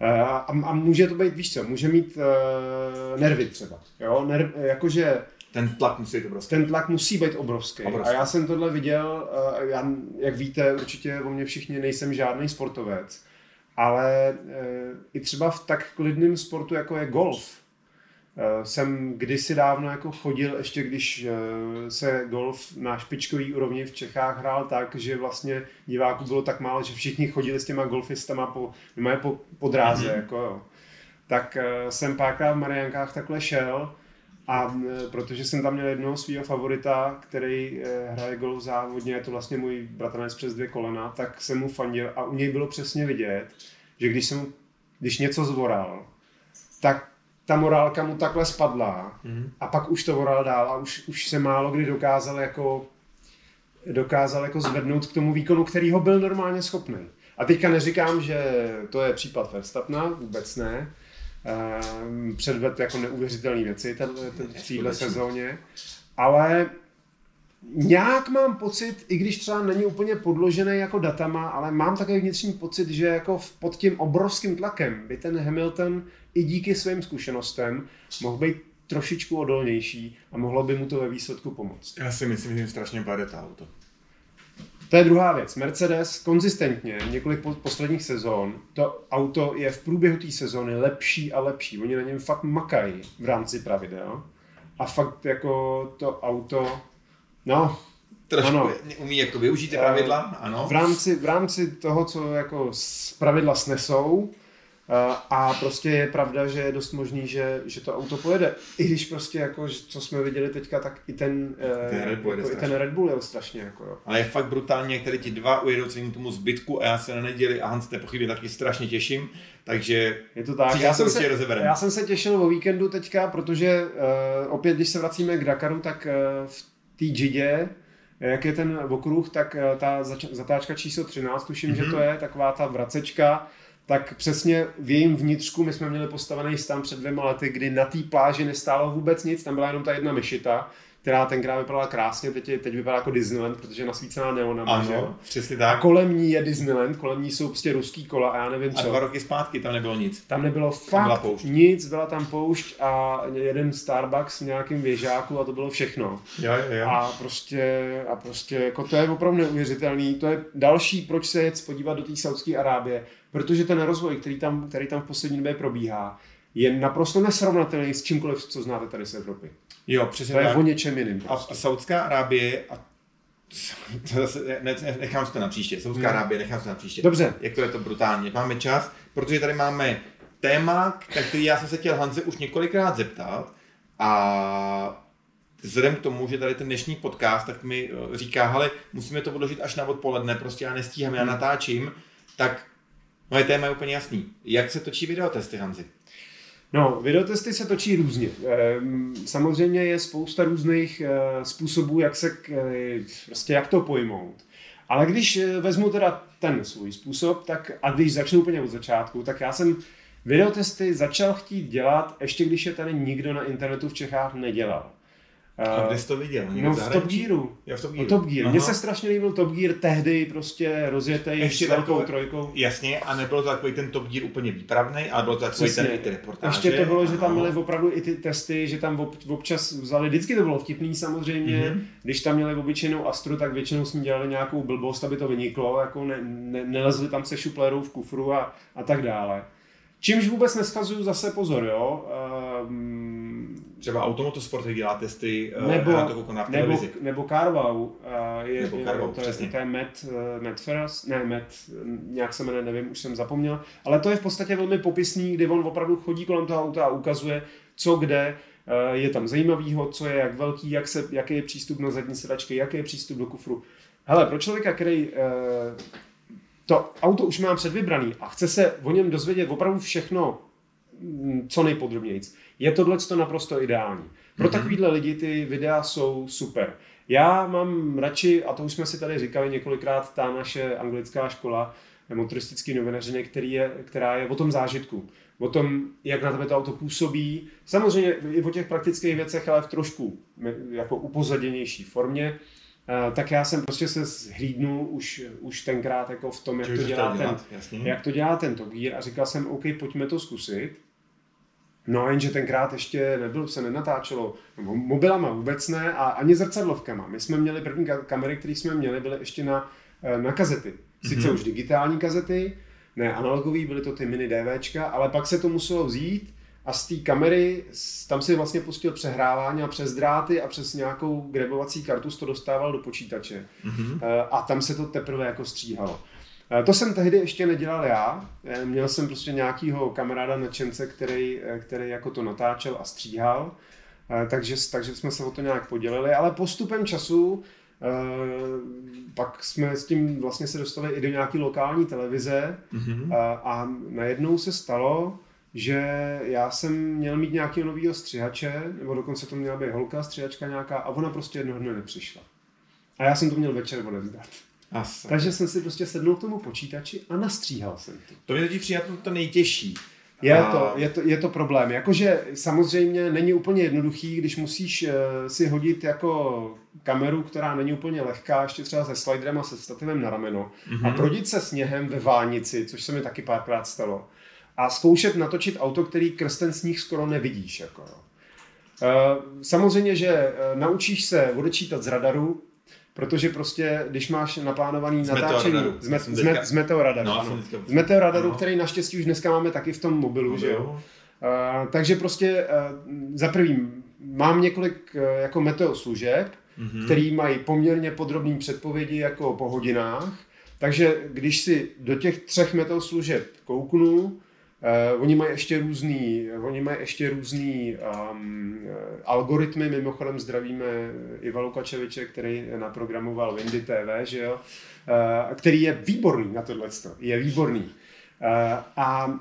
Eh, A, a může to být, víš co, může mít uh, nervy třeba. Jo? Nerv, jakože Ten tlak musí to prostě. ten tlak musí být obrovský. Obrovský. A já jsem tohle viděl, eh, já, jak víte, určitě o mě všichni nejsem žádný sportovec, ale eh, i třeba v tak klidném sportu, jako je golf, eh, jsem kdysi dávno jako chodil, ještě když se golf na špičkový úrovni v Čechách hrál tak, že vlastně diváků bylo tak málo, že všichni chodili s těma golfistama po, po, po dráze, Mhm. jako jo. Tak jsem párkrát v Mariankách takhle šel a protože jsem tam měl jednoho svého favorita, který e, hraje golf závodně, je to vlastně můj bratranec přes dvě kolena, tak jsem mu fandil a u něj bylo přesně vidět, že když jsem, když něco zvoral, tak ta morálka mu takhle spadla Mhm. a pak už to voral dál a už, už se málo kdy dokázal jako dokázal jako zvednout k tomu výkonu, který ho byl normálně schopný. A teďka neříkám, že to je případ Verstappena, vůbec ne. Ehm, Předved jako neuvěřitelné věci tenhle- ten- v téhle sezóně. Ale nějak mám pocit, i když třeba není úplně podložený jako datama, ale mám takový vnitřní pocit, že jako pod tím obrovským tlakem by ten Hamilton i díky svým zkušenostem mohl být trošičku odolnější a mohlo by mu to ve výsledku pomoct. Já si myslím, že jim strašně pade to auto. To je druhá věc. Mercedes konzistentně několik po- posledních sezón, to auto je v průběhu té sezóny lepší a lepší. Oni na něm fakt makají v rámci pravidel. A fakt jako to auto, no, Trošku Ano. umí jako využít ty Eh, pravidla, ano. v rámci, v rámci toho, co jako z pravidla snesou, eh, a prostě je pravda, že je dost možný, že, že to auto pojede. I když prostě jako, co jsme viděli teďka, tak i ten, eh, Ten Red Bull jako, i ten strašně. Red Bull jel strašně. Jako, jo. Ale je fakt brutálně, jak tady ti dva ujedou celému tomu zbytku a já se na neděli a Hans nepochybně taky strašně těším, takže Je to tak. Já se jsem, se, rozebereme. já jsem se těšil o víkendu teďka, protože uh, opět, když se vracíme k Dakaru, tak uh, v té Jidě, jak je ten okruh, tak uh, ta zač- zatáčka číslo 13, tuším, mm-hmm. že to je, taková ta vracečka, tak přesně v jejím vnitřku my jsme měli postavený stan před dvěma lety, kdy na té pláži nestálo vůbec nic, tam byla jenom ta jedna myšita, která tenkrát vypadala krásně, teď, je, teď vypadá jako Disneyland, protože je nasvícená neonama, ano, přesně A tak. kolem ní je Disneyland, kolem ní jsou prostě ruský kola a já nevím A co. dva roky zpátky tam nebylo nic. Tam nebylo byla fakt poušť. nic, byla tam poušť a jeden Starbucks v nějakém věžáku a to bylo všechno. Jo, jo, jo. A prostě, a prostě jako to je opravdu neuvěřitelný. To je další, proč se jet podívat do té Saudské Arábie, protože ten rozvoj, který tam, který tam v poslední době probíhá, je naprosto nesrovnatelný s čímkoliv, co znáte tady z Evropy. Jo, přesně To je tak. o něčem jiným. A Prostě. Saudská Arábie, a <laughs> to zase, ne, ne, nechám si to na příště, Saudská Hmm. Arábie, nechám si to na příště. Dobře. Jak to je to brutálně. Máme čas, protože tady máme téma, tak který já jsem se chtěl Hanze už několikrát zeptat a vzhledem k tomu, že tady ten dnešní podcast, tak mi eh, říká, hele, musíme to odložit až na odpoledne, prostě já nestíhám, já natáčím, tak moje téma je úplně jasný. Jak se točí videotesty, Hanzi? No, videotesty se točí různě. Ehm, Samozřejmě je spousta různých eh, způsobů, jak se, eh, prostě jak to pojmout. Ale když eh, vezmu teda ten svůj způsob, tak a když začnu úplně od začátku, tak já jsem videotesty začal chtít dělat, ještě když je tady nikdo na internetu v Čechách nedělal. A kde jsi to viděl? Někde No v Top? Gearu. Jo, v Top Gearu. Top Gear. Mně se strašně líbil Top Gear tehdy prostě rozjetý Ještě s velkou takové- trojkou. Jasně, a nebylo to takový ten Top Gear úplně výpravný, ale bylo to takový Přesně. ten i ty reportáže. Ještě to bylo, že tam byly opravdu i ty testy, že tam ob, občas vzali, vždycky to bylo vtipný samozřejmě, Mhm. mm-hmm. když tam měli obyčejnou Astru, tak většinou jsme dělali nějakou blbost, aby to vyniklo, jako ne, ne, nelezli tam se šuplerů v kufru a, a tak dále. Čímž vůbec neschazuju zase pozor, jo. Um, Třeba Automotosport dělá testy, nebo, nebo, já to na nebo, nebo Carwow, uh, je, Nebo je, Carwow, to, je, přesně. to je Matt, uh, Matt Ferris, ne Matt, nějak se jmenuje, nevím, už jsem zapomněl, ale to je v podstatě velmi popisný, kdy on opravdu chodí kolem toho auta a ukazuje, co kde, je tam zajímavýho, co je, jak velký, jak se, jaký je přístup na zadní sedačky, jaký je přístup do kufru. Hele, pro člověka, který to auto už mám předvybraný a chce se o něm dozvědět opravdu všechno co nejpodrobněji, je tohle to naprosto ideální. Pro mm-hmm. takovýhle lidi ty videa jsou super. Já mám radši, a to už jsme si tady říkali několikrát, ta naše anglická škola motoristický novinařiny, který je, která je o tom zážitku. O tom, jak na tebe to auto působí. Samozřejmě i o těch praktických věcech, ale v trošku jako upozaděnější formě. Uh, tak já jsem prostě se zhlídnul už, už tenkrát jako v tom, jak to, dělá ten, jak to dělá ten Top Gear a říkal jsem, OK, pojďme to zkusit. No jenže tenkrát ještě nebyl, se nenatáčelo mobilama vůbec ne a ani zrcadlovkama. My jsme měli první kamery, které jsme měli, byly ještě na, eh, na kazety. Sice mm-hmm. už digitální kazety, ne analogový, byly to ty mini DVčka, ale pak se to muselo vzít a z té kamery, tam si vlastně pustil přehrávání a přes dráty a přes nějakou grebovací kartu to dostával do počítače. Mm-hmm. A tam se to teprve jako stříhalo. Eh, to jsem tehdy ještě nedělal já. Eh, měl jsem prostě nějakýho kamaráda nadšence, který, který jako to natáčel a stříhal. Takže, takže jsme se o to nějak podělili, ale postupem času pak jsme s tím vlastně se dostali i do nějaké lokální televize mm-hmm. a, a najednou se stalo, že já jsem měl mít nějakého nového střihače, nebo dokonce to měla být holka střihačka nějaká a ona prostě jednoho dne nepřišla. A já jsem to měl večer odevzdat. Asi. Takže jsem si prostě sednul k tomu počítači a nastříhal jsem to. To mě totiž přijde to nejtěžší. Je, a... to, je, to, je to problém. Jakože samozřejmě není úplně jednoduchý, když musíš uh, si hodit jako kameru, která není úplně lehká, ještě třeba se sliderem a se stativem na rameno mm-hmm. a mhm. prodit se sněhem ve vánici, což se mi taky párkrát stalo. A zkoušet natočit auto, který krsten sníh skoro nevidíš. Jako, jo. Uh, samozřejmě, že uh, naučíš se odečítat z radaru, Protože prostě, když máš naplánovaný z natáčení z, met, z, met, z meteoradaru, no, ano. z meteoradaru, no. který naštěstí už dneska máme taky v tom mobilu, no, že jo. Uh, takže prostě uh, za prvým mám několik uh, jako meteo služeb, mm-hmm. který mají poměrně podrobné předpovědi jako po hodinách, takže když si do těch třech meteo služeb kouknu, Uh, oni mají ještě různý, oni mají ještě různý um, algoritmy, mimochodem zdravíme Iva Lukačeviče, který naprogramoval Windy TV, že jo, uh, který je výborný na tohle, je výborný. Uh, a uh,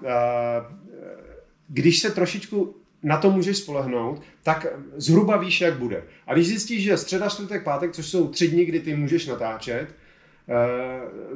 když se trošičku na to můžeš spolehnout, tak zhruba víš, jak bude. A když zjistíš, že středa, čtvrtek, pátek, což jsou tři dny, kdy ty můžeš natáčet, Eh,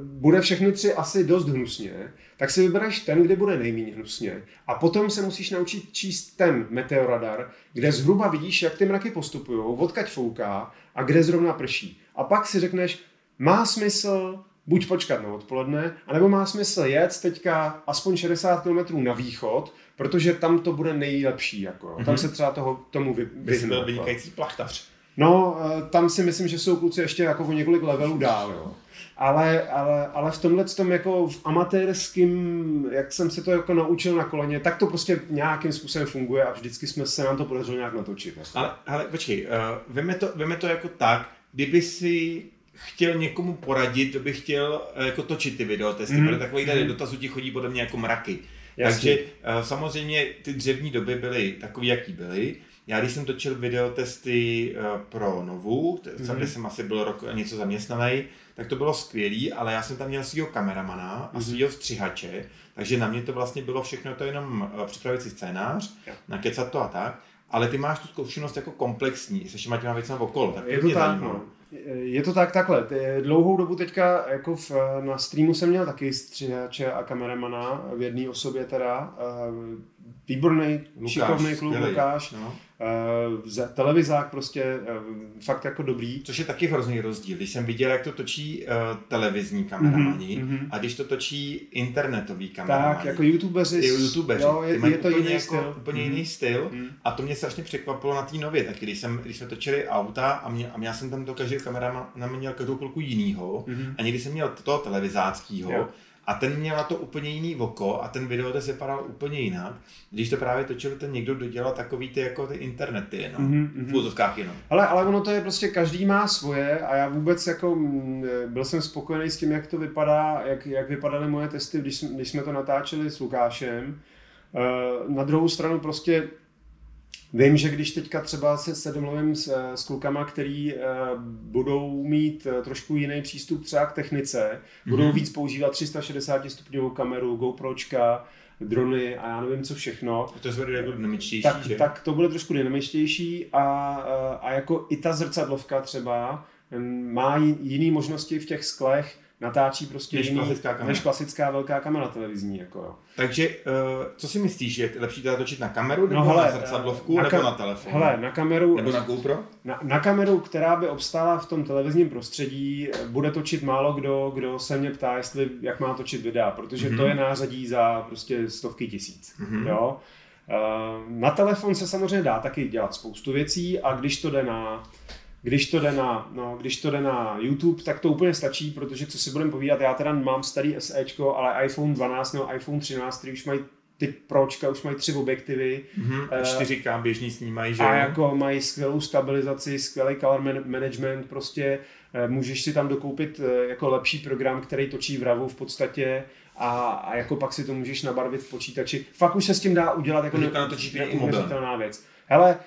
bude všechny tři asi dost hnusně, tak si vybereš ten, kde bude nejméně hnusně. A potom se musíš naučit číst ten meteoradar, kde zhruba vidíš, jak ty mraky postupují, odkaď fouká a kde zrovna prší. A pak si řekneš, má smysl buď počkat na odpoledne, anebo má smysl jet teďka aspoň 60 km na východ, protože tam to bude nejlepší. Jako. Mm-hmm. Tam mhm. se třeba toho, tomu vy, vyhnu. byl vynikající plachtař. No, eh, tam si myslím, že jsou kluci ještě jako o několik levelů dál. Jo ale, ale, ale v tomhle tom jako v amatérském, jak jsem se to jako naučil na koleně, tak to prostě nějakým způsobem funguje a vždycky jsme se nám to podařilo nějak natočit. Vlastně. Ale, ale počkej, uh, veme, to, veme to jako tak, kdyby si chtěl někomu poradit, kdo by chtěl uh, jako točit ty videotesty, mm. protože takovýhle mm. dotazů ti chodí podle mě jako mraky. Jasně. Takže uh, samozřejmě ty dřevní doby byly takový, jaký byly. Já když jsem točil videotesty uh, pro Novu, mm. kde jsem asi byl rok něco zaměstnaný, tak to bylo skvělý, ale já jsem tam měl svého kameramana a mhm. svého střihače, takže na mě to vlastně bylo všechno to jenom eh, připravit si scénář, nakecat to a tak, ale ty máš tu zkušenost jako komplexní se všema těma věcmi okolo. Tak je to tak, no. Je to tak takhle. Dlouhou dobu teďka jako v, na streamu jsem měl taky střihače a kameramana v jedné osobě teda. Výborný, Lukáš, šikovný kluk Lukáš. No. Uh, televizák prostě uh, fakt jako dobrý. Což je taky hrozný rozdíl. Když jsem viděl, jak to točí uh, televizní kameramani mm-hmm. a když to točí internetový kameramani. Tak, jako youtubeři. Ty youtubeři. Jo, je, je to jiný jako, styl. Úplně mm-hmm. jiný styl. Mm-hmm. A to mě strašně překvapilo na té nově. Tak když, jsem, když jsme točili auta a, mě, a já jsem tam to každý kameraman měl každou chvilku jinýho mm-hmm. a někdy jsem měl toho televizáckého a ten měl na to úplně jiný oko a ten videotest vypadal úplně jinak, když to právě točil ten někdo, kdo dělal takový ty jako ty internety jenom, mm-hmm. v úzovkách jenom. Ale, ale ono to je prostě, každý má svoje a já vůbec jako mm, byl jsem spokojený s tím, jak to vypadá, jak, jak vypadaly moje testy, když, když jsme to natáčeli s Lukášem. Eh, na druhou stranu prostě Vím, že když teďka třeba se, se domluvím s, s klukama, který uh, budou mít uh, trošku jiný přístup třeba k technice, mm-hmm. budou víc používat 360 stupňovou kameru, GoPročka, drony a já nevím co všechno. To bude jako dynamičtější, tak, že? tak to bude trošku dynamičtější a, a, a jako i ta zrcadlovka třeba má jiné možnosti v těch sklech, natáčí prostě než jiný, klasická kamera. než klasická velká kamera televizní. Jako jo. Takže uh, co si myslíš, je lepší to točit na kameru, nebo No hele, na zrcadlovku, na nebo ka- na telefon? Hele, na kameru, Nebo na GoPro? na, na kameru, která by obstála v tom televizním prostředí, bude točit málo kdo, kdo se mě ptá, jestli jak má točit videa, protože Mhm. to je nářadí za prostě stovky tisíc. Mhm. Jo? Eh, Na telefon se samozřejmě dá taky dělat spoustu věcí a když to jde na když to, jde na, no, když to jde na YouTube, tak to úplně stačí, protože co si budeme povídat, já teda mám starý SEčko, ale iPhone 12 nebo iPhone 13, který už mají ty pročka, už mají tři objektivy Mhm. Eh, 4K běžný snímají, že a jako mají skvělou stabilizaci, skvělý color man- management, prostě eh, můžeš si tam dokoupit eh, jako lepší program, který točí v RAWu v podstatě a, a jako pak si to můžeš nabarvit v počítači. Fakt už se s tím dá udělat jako neuvěřitelná věc. Hele,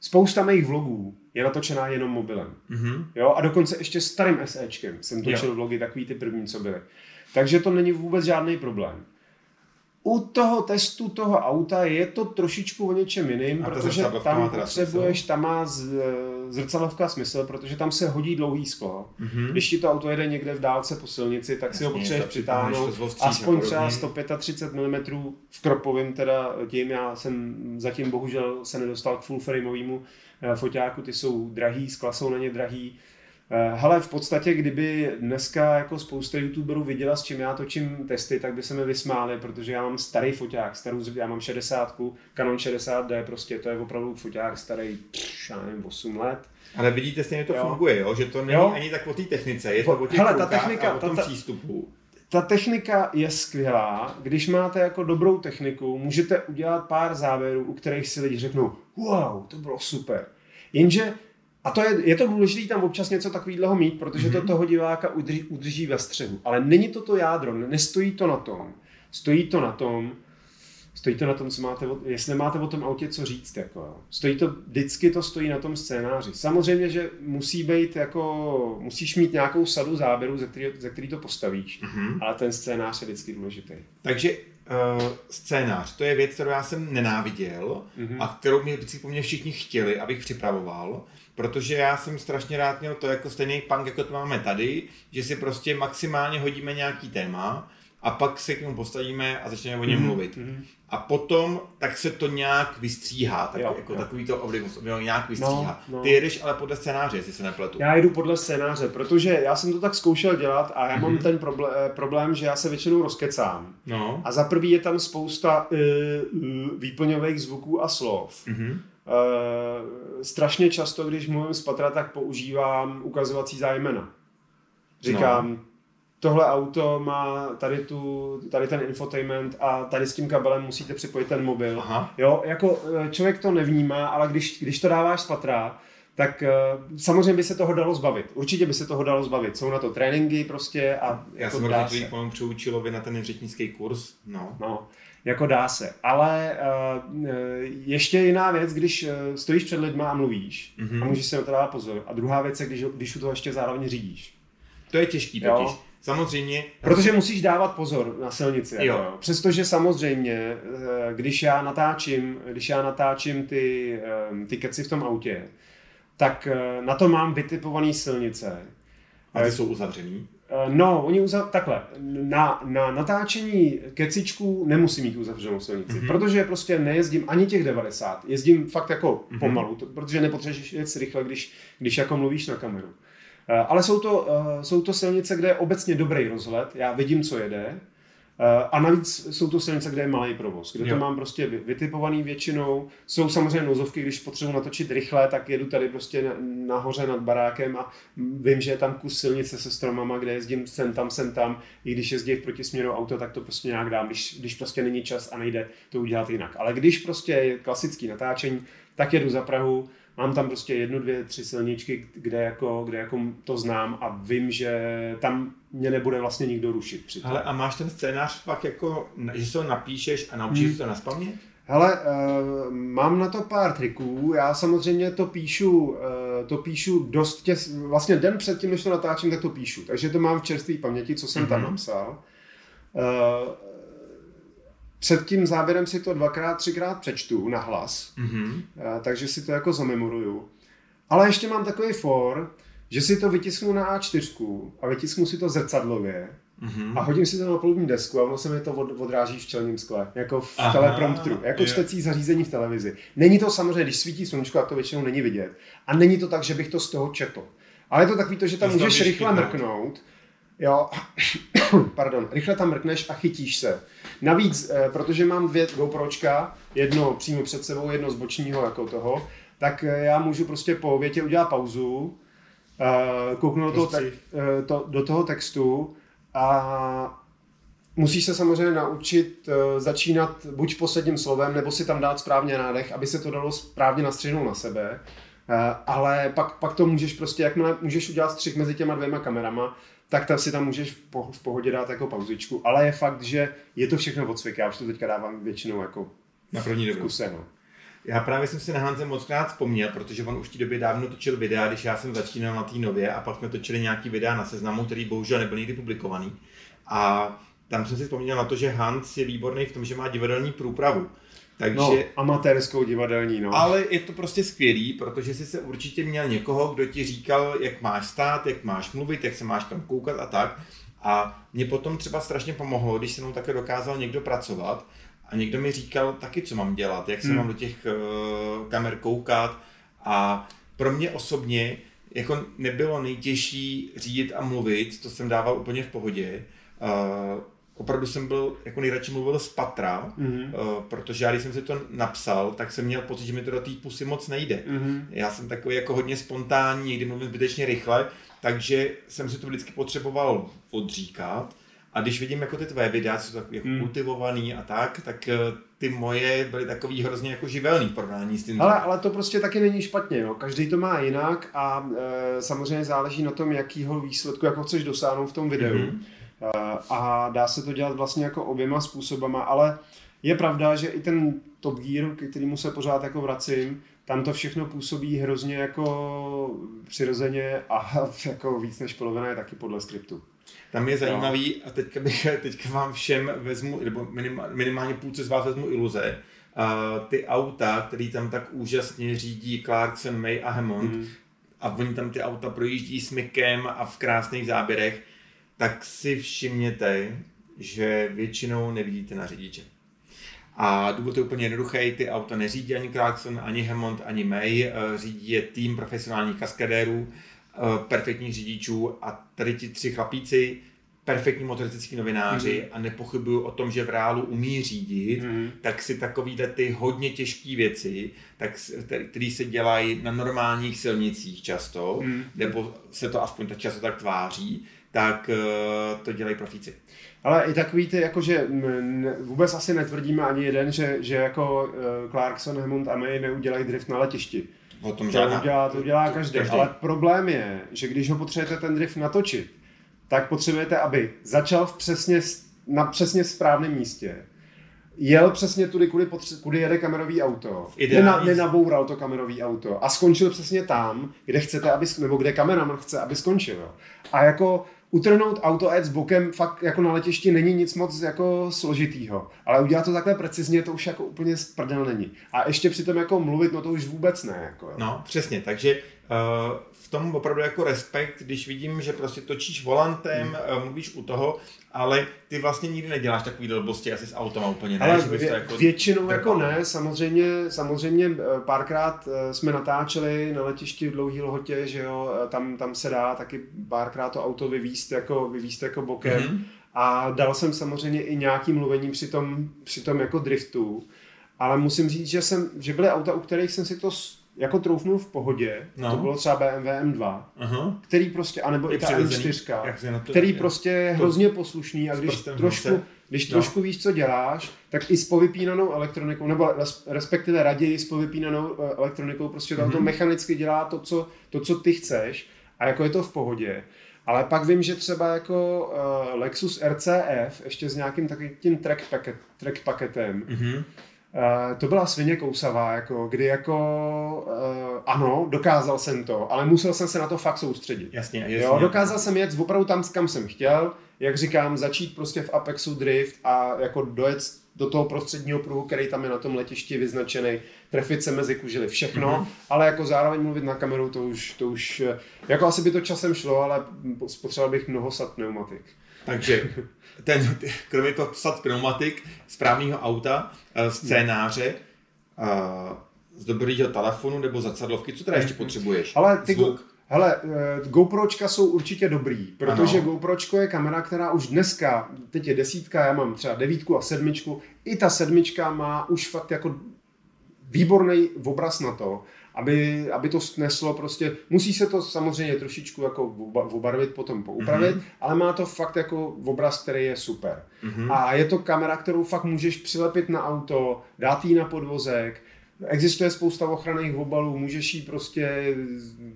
spousta mých vlogů je natočená jenom mobilem. Mhm. Jo? A dokonce ještě starým SEčkem jsem točil Jo. vlogy, takový ty první, co byly. Takže to není vůbec žádný problém. U toho testu toho auta je to trošičku o něčem jiným, A protože má tam teda potřebuješ, tam má z, zrcadlovka smysl, protože tam se hodí dlouhý sklo. Mhm. Když ti to auto jede někde v dálce po silnici, tak si ho Jasně, potřebuješ přitáhnout. Aspoň třeba 135 mm v kropovém, teda tím já jsem zatím bohužel se nedostal k full frameovému foťáku, ty jsou drahý, skla jsou na ně drahý. Eh, Hele, v podstatě, kdyby dneska jako spousta youtuberů viděla, s čím já točím testy, tak by se mi vysmáli, protože já mám starý foťák, starou, já mám 60, Canon 60D, prostě to je opravdu foťák starý, pš, já nevím, 8 let. Ale vidíte, stejně to Jo. funguje, jo? že to není Jo. ani tak o té technice, je to o těch Hele, ta technika- a o tom ta- ta- přístupu. Ta technika je skvělá. Když máte jako dobrou techniku, můžete udělat pár záběrů, u kterých si lidi řeknou, wow, to bylo super. Jenže, a to je, je to důležité tam občas něco takového mít, protože mm-hmm. to toho diváka udrží, udrží ve střehu. Ale není to to jádro, nestojí to na tom. Stojí to na tom, stojí to na tom, co máte, jestli máte o tom autě co říct. Jako, jo. stojí to, vždycky to stojí na tom scénáři. Samozřejmě, že musí být jako, musíš mít nějakou sadu záběrů, ze který, ze který to postavíš. Mhm. Ale ten scénář je vždycky důležitý. Takže uh, scénář, to je věc, kterou já jsem nenáviděl Mhm. a kterou mě vždycky po mně všichni chtěli, abych připravoval, protože já jsem strašně rád měl to jako stejný punk, jako to máme tady, že si prostě maximálně hodíme nějaký téma a pak se k němu postavíme a začneme o něm Mhm. mluvit. Mhm. A potom tak se to nějak vystříhá, tak Jo, jako jo. takový to obliv nějak vystříhá. No, no. Ty jedeš ale podle scénáře, jestli se nepletu. Já jdu podle scénáře, protože já jsem to tak zkoušel dělat a já mám Mhm. ten problém, problém, že já se většinou rozkecám. No. A za prvý je tam spousta uh, uh, výplňových zvuků a slov. Mhm. Uh, strašně často, když mluvím z patra, tak používám ukazovací zájmena. Říkám, no. Tohle auto má tady, tu, tady ten infotainment a tady s tím kabelem musíte připojit ten mobil. Aha. Jo, jako eh, člověk to nevnímá, ale když, když to dáváš z patra, tak uh, samozřejmě by se toho dalo zbavit. Určitě by se toho dalo zbavit. Jsou na to tréninky prostě a Já jako jsem dá se. že panu Přeučilovi na ten řečnický kurz. No. No, jako dá se. Ale uh, ještě jiná věc, když stojíš před lidma a mluvíš Mhm. a můžeš se na to dát pozor. A druhá věc je, když, když u toho ještě zároveň řídíš. To je těžký Jo. Samozřejmě, Protože musíš dávat pozor na silnici. Jako, Jo. jo. Přestože samozřejmě, eh, když já natáčím, když já natáčím ty, eh, ty keci v tom autě, tak eh, na to mám vytipované silnice. a ty jsou uzavřený. No, oni uzav... takhle, na, na natáčení kecičků nemusím mít uzavřenou silnici, Mhm. mm-hmm. protože prostě nejezdím ani těch 90, jezdím fakt jako Mhm. mm-hmm. pomalu, to, protože nepotřebuješ jet rychle, když, když jako mluvíš na kameru. Eh, Ale jsou to, eh, jsou to silnice, kde je obecně dobrý rozhled, já vidím, co jede, eh, a navíc jsou to silnice, kde je malý provoz, kde Jo. to mám prostě vy- vytipovaný většinou. Jsou samozřejmě nozovky, když potřebuji natočit rychle, tak jedu tady prostě na- nahoře nad barákem a vím, že je tam kus silnice se stromama, kde jezdím sem tam, sem tam. I když jezdí v protisměru auto, tak to prostě nějak dám, když, když prostě není čas a nejde to udělat jinak. Ale když prostě je klasický natáčení, tak jedu za Prahu, mám tam prostě jednu, dvě, tři silničky, kde jako, kde jako to znám a vím, že tam mě nebude vlastně nikdo rušit. Při tom. Ale a máš ten scénář fakt jako, že se ho napíšeš a naučíš Hmm. to naspamět? Hele, uh, mám na to pár triků. Já samozřejmě to píšu, uh, to píšu dost těs, vlastně den předtím, než to natáčím, tak to píšu. Takže to mám v čerstvé paměti, co jsem mm-hmm. tam napsal. Uh, před tím záběrem si to dvakrát, třikrát přečtu na hlas, mm-hmm. takže si to jako zamemoruju. Ale ještě mám takový for, že si to vytisknu na A4 a vytisknu si to zrcadlově mm-hmm. a hodím si to na polubní desku a ono se mi to od, odráží v čelním skle, jako v Aha, telepromptru, jako je. čtecí zařízení v televizi. Není to samozřejmě, když svítí sluníčko, tak to většinou není vidět. A není to tak, že bych to z toho četl. Ale je to takový to, že tam můžeš rychle mrknout, jo, <coughs> pardon, rychle tam mrkneš a chytíš se. Navíc, eh, protože mám dvě GoPročka, jedno přímo před sebou, jedno z bočního jako toho, tak eh, já můžu prostě po větě udělat pauzu, uh, kouknu do toho, te- to, do toho textu a musíš se samozřejmě naučit začínat buď posledním slovem, nebo si tam dát správně nádech, aby se to dalo správně nastřihnout na sebe. Ale pak, pak to můžeš prostě, jakmile můžeš udělat střih mezi těma dvěma kamerama, tak tam si tam můžeš v, po, v pohodě dát jako pauzičku. Ale je fakt, že je to všechno odcvik. Já už to teďka dávám většinou jako na první dobu. No. Já právě jsem si na Hanze moc krát vzpomněl, protože on už v té době dávno točil videa, když já jsem začínal na té nově a pak jsme točili nějaký videa na seznamu, který bohužel nebyl nikdy publikovaný. A tam jsem si vzpomněl na to, že Hans je výborný v tom, že má divadelní průpravu. Takže, no, amatérskou divadelní, no. Ale je to prostě skvělý, protože jsi se určitě měl někoho, kdo ti říkal, jak máš stát, jak máš mluvit, jak se máš tam koukat a tak. A mě potom třeba strašně pomohlo, když se mnou také dokázal někdo pracovat, a někdo mi říkal taky, co mám dělat, jak se hmm. mám do těch uh, kamer koukat a pro mě osobně jako nebylo nejtěžší řídit a mluvit, to jsem dával úplně v pohodě. Uh, opravdu jsem byl, jako nejradši mluvil z patra, mm-hmm. uh, protože já když jsem si to napsal, tak jsem měl pocit, že mi to do té pusy moc nejde. Mm-hmm. Já jsem takový jako hodně spontánní, někdy mluvím zbytečně rychle, takže jsem si to vždycky potřeboval odříkat a když vidím jako ty tvé videa, jsou tak jako hmm. kultivovaný a tak, tak eh, ty moje byly takový hrozně jako živelný v porovnání s tím. Ale, ale to prostě taky není špatně, no. každý to má jinak a e, samozřejmě záleží na tom, jakýho výsledku, jako chceš dosáhnout v tom videu. Mm-hmm. E, a dá se to dělat vlastně jako oběma způsobama, ale je pravda, že i ten Top Gear, k kterému se pořád jako vracím, tam to všechno působí hrozně jako přirozeně a <laughs> jako víc než polovina je taky podle skriptu. Tam je zajímavý, no. a teďka, bych, teďka vám všem vezmu, nebo minimálně, minimálně půlce z vás vezmu iluze, uh, ty auta, který tam tak úžasně řídí Clarkson, May a Hammond, mm. a oni tam ty auta projíždí s mykem a v krásných záběrech, tak si všimněte, že většinou nevidíte na řidiče. A důvod je úplně jednoduchý, ty auta neřídí ani Clarkson, ani Hammond, ani May, eh, řídí je tým profesionálních kaskadérů, Eh, perfektních řidičů a tady ti tři chlapíci, perfektní motoristický novináři mm. a nepochybuju o tom, že v reálu umí řídit, mm. tak si takovýhle ty hodně těžké věci, tak, které se dělají na normálních silnicích často, mm. nebo se to aspoň tak často tak tváří, tak uh, to dělají profíci. Ale i takový ty, jakože vůbec asi netvrdíme ani jeden, že, že jako uh, Clarkson, Hammond a May neudělají drift na letišti. O tom žádná. To udělá, to udělá každý. každý. Ale problém je, že když ho potřebujete ten drift natočit, tak potřebujete, aby začal v přesně, na přesně správném místě, jel přesně tudy, kudy, potře- kudy jede kamerový auto, Nena, nenaboural to kamerový auto a skončil přesně tam, kde chcete, aby, nebo kde kameraman chce, aby skončil. A jako utrhnout auto a s bokem fakt jako na letišti není nic moc jako složitýho. Ale udělat to takhle precizně, to už jako úplně prdel není. A ještě přitom jako mluvit, no to už vůbec ne. Jako, no, přesně, takže uh, v tom opravdu jako respekt, když vidím, že prostě točíš volantem, hmm. uh, mluvíš u toho, ale ty vlastně nikdy neděláš takový blbosti asi s autem úplně, ne? Ale že bys to jako většinou trpal. jako ne, samozřejmě, samozřejmě eh, párkrát jsme natáčeli na letišti v dlouhý lhotě, že jo, tam, tam se dá taky párkrát to auto vyvíst jako, vyvíst jako bokem mm-hmm. a dal jsem samozřejmě i nějaký mluvení při tom, při tom jako driftu, ale musím říct, že, jsem, že byly auta, u kterých jsem si to jako troufnul v pohodě, no. to bylo třeba BMW M2, uh-huh. který prostě, anebo i ta M4, to, který je. prostě je hrozně poslušný a když trošku, když no. trošku víš, co děláš, tak i s povypínanou elektronikou, nebo respektive raději s povypínanou eh, elektronikou, prostě to mm-hmm. mechanicky dělá to co, to, co ty chceš a jako je to v pohodě. Ale pak vím, že třeba jako uh, Lexus RCF, ještě s nějakým takovým tím track, packet, track paketem, mm-hmm Uh, to byla svině kousavá, jako, kdy jako, uh, ano, dokázal jsem to, ale musel jsem se na to fakt soustředit. Jasně, jasně. Jo, dokázal jsem jet opravdu tam, kam jsem chtěl, jak říkám, začít prostě v Apexu drift a jako dojet do toho prostředního pruhu, který tam je na tom letišti vyznačený, trefit se mezi kužily, všechno, mm-hmm. ale jako zároveň mluvit na kameru, to už, to už, jako asi by to časem šlo, ale spotřeboval bych mnoho sat pneumatik. Takže <laughs> ten, kromě toho sad pneumatik, správného auta, eh, scénáře, z dobrýho telefonu nebo zrcadlovky, co teda ještě potřebuješ? Ale ty, Zvuk. Hele, eh, GoPročka jsou určitě dobrý, protože ano. GoPročko je kamera, která už dneska, teď je desítka, já mám třeba devítku a sedmičku, i ta sedmička má už fakt jako výborný obraz na to, aby, aby to sneslo prostě, musí se to samozřejmě trošičku jako obarvit, potom poupravit, mm-hmm. ale má to fakt jako obraz, který je super. Mm-hmm. A je to kamera, kterou fakt můžeš přilepit na auto, dát ji na podvozek, Existuje spousta ochranných obalů, můžeš jí prostě,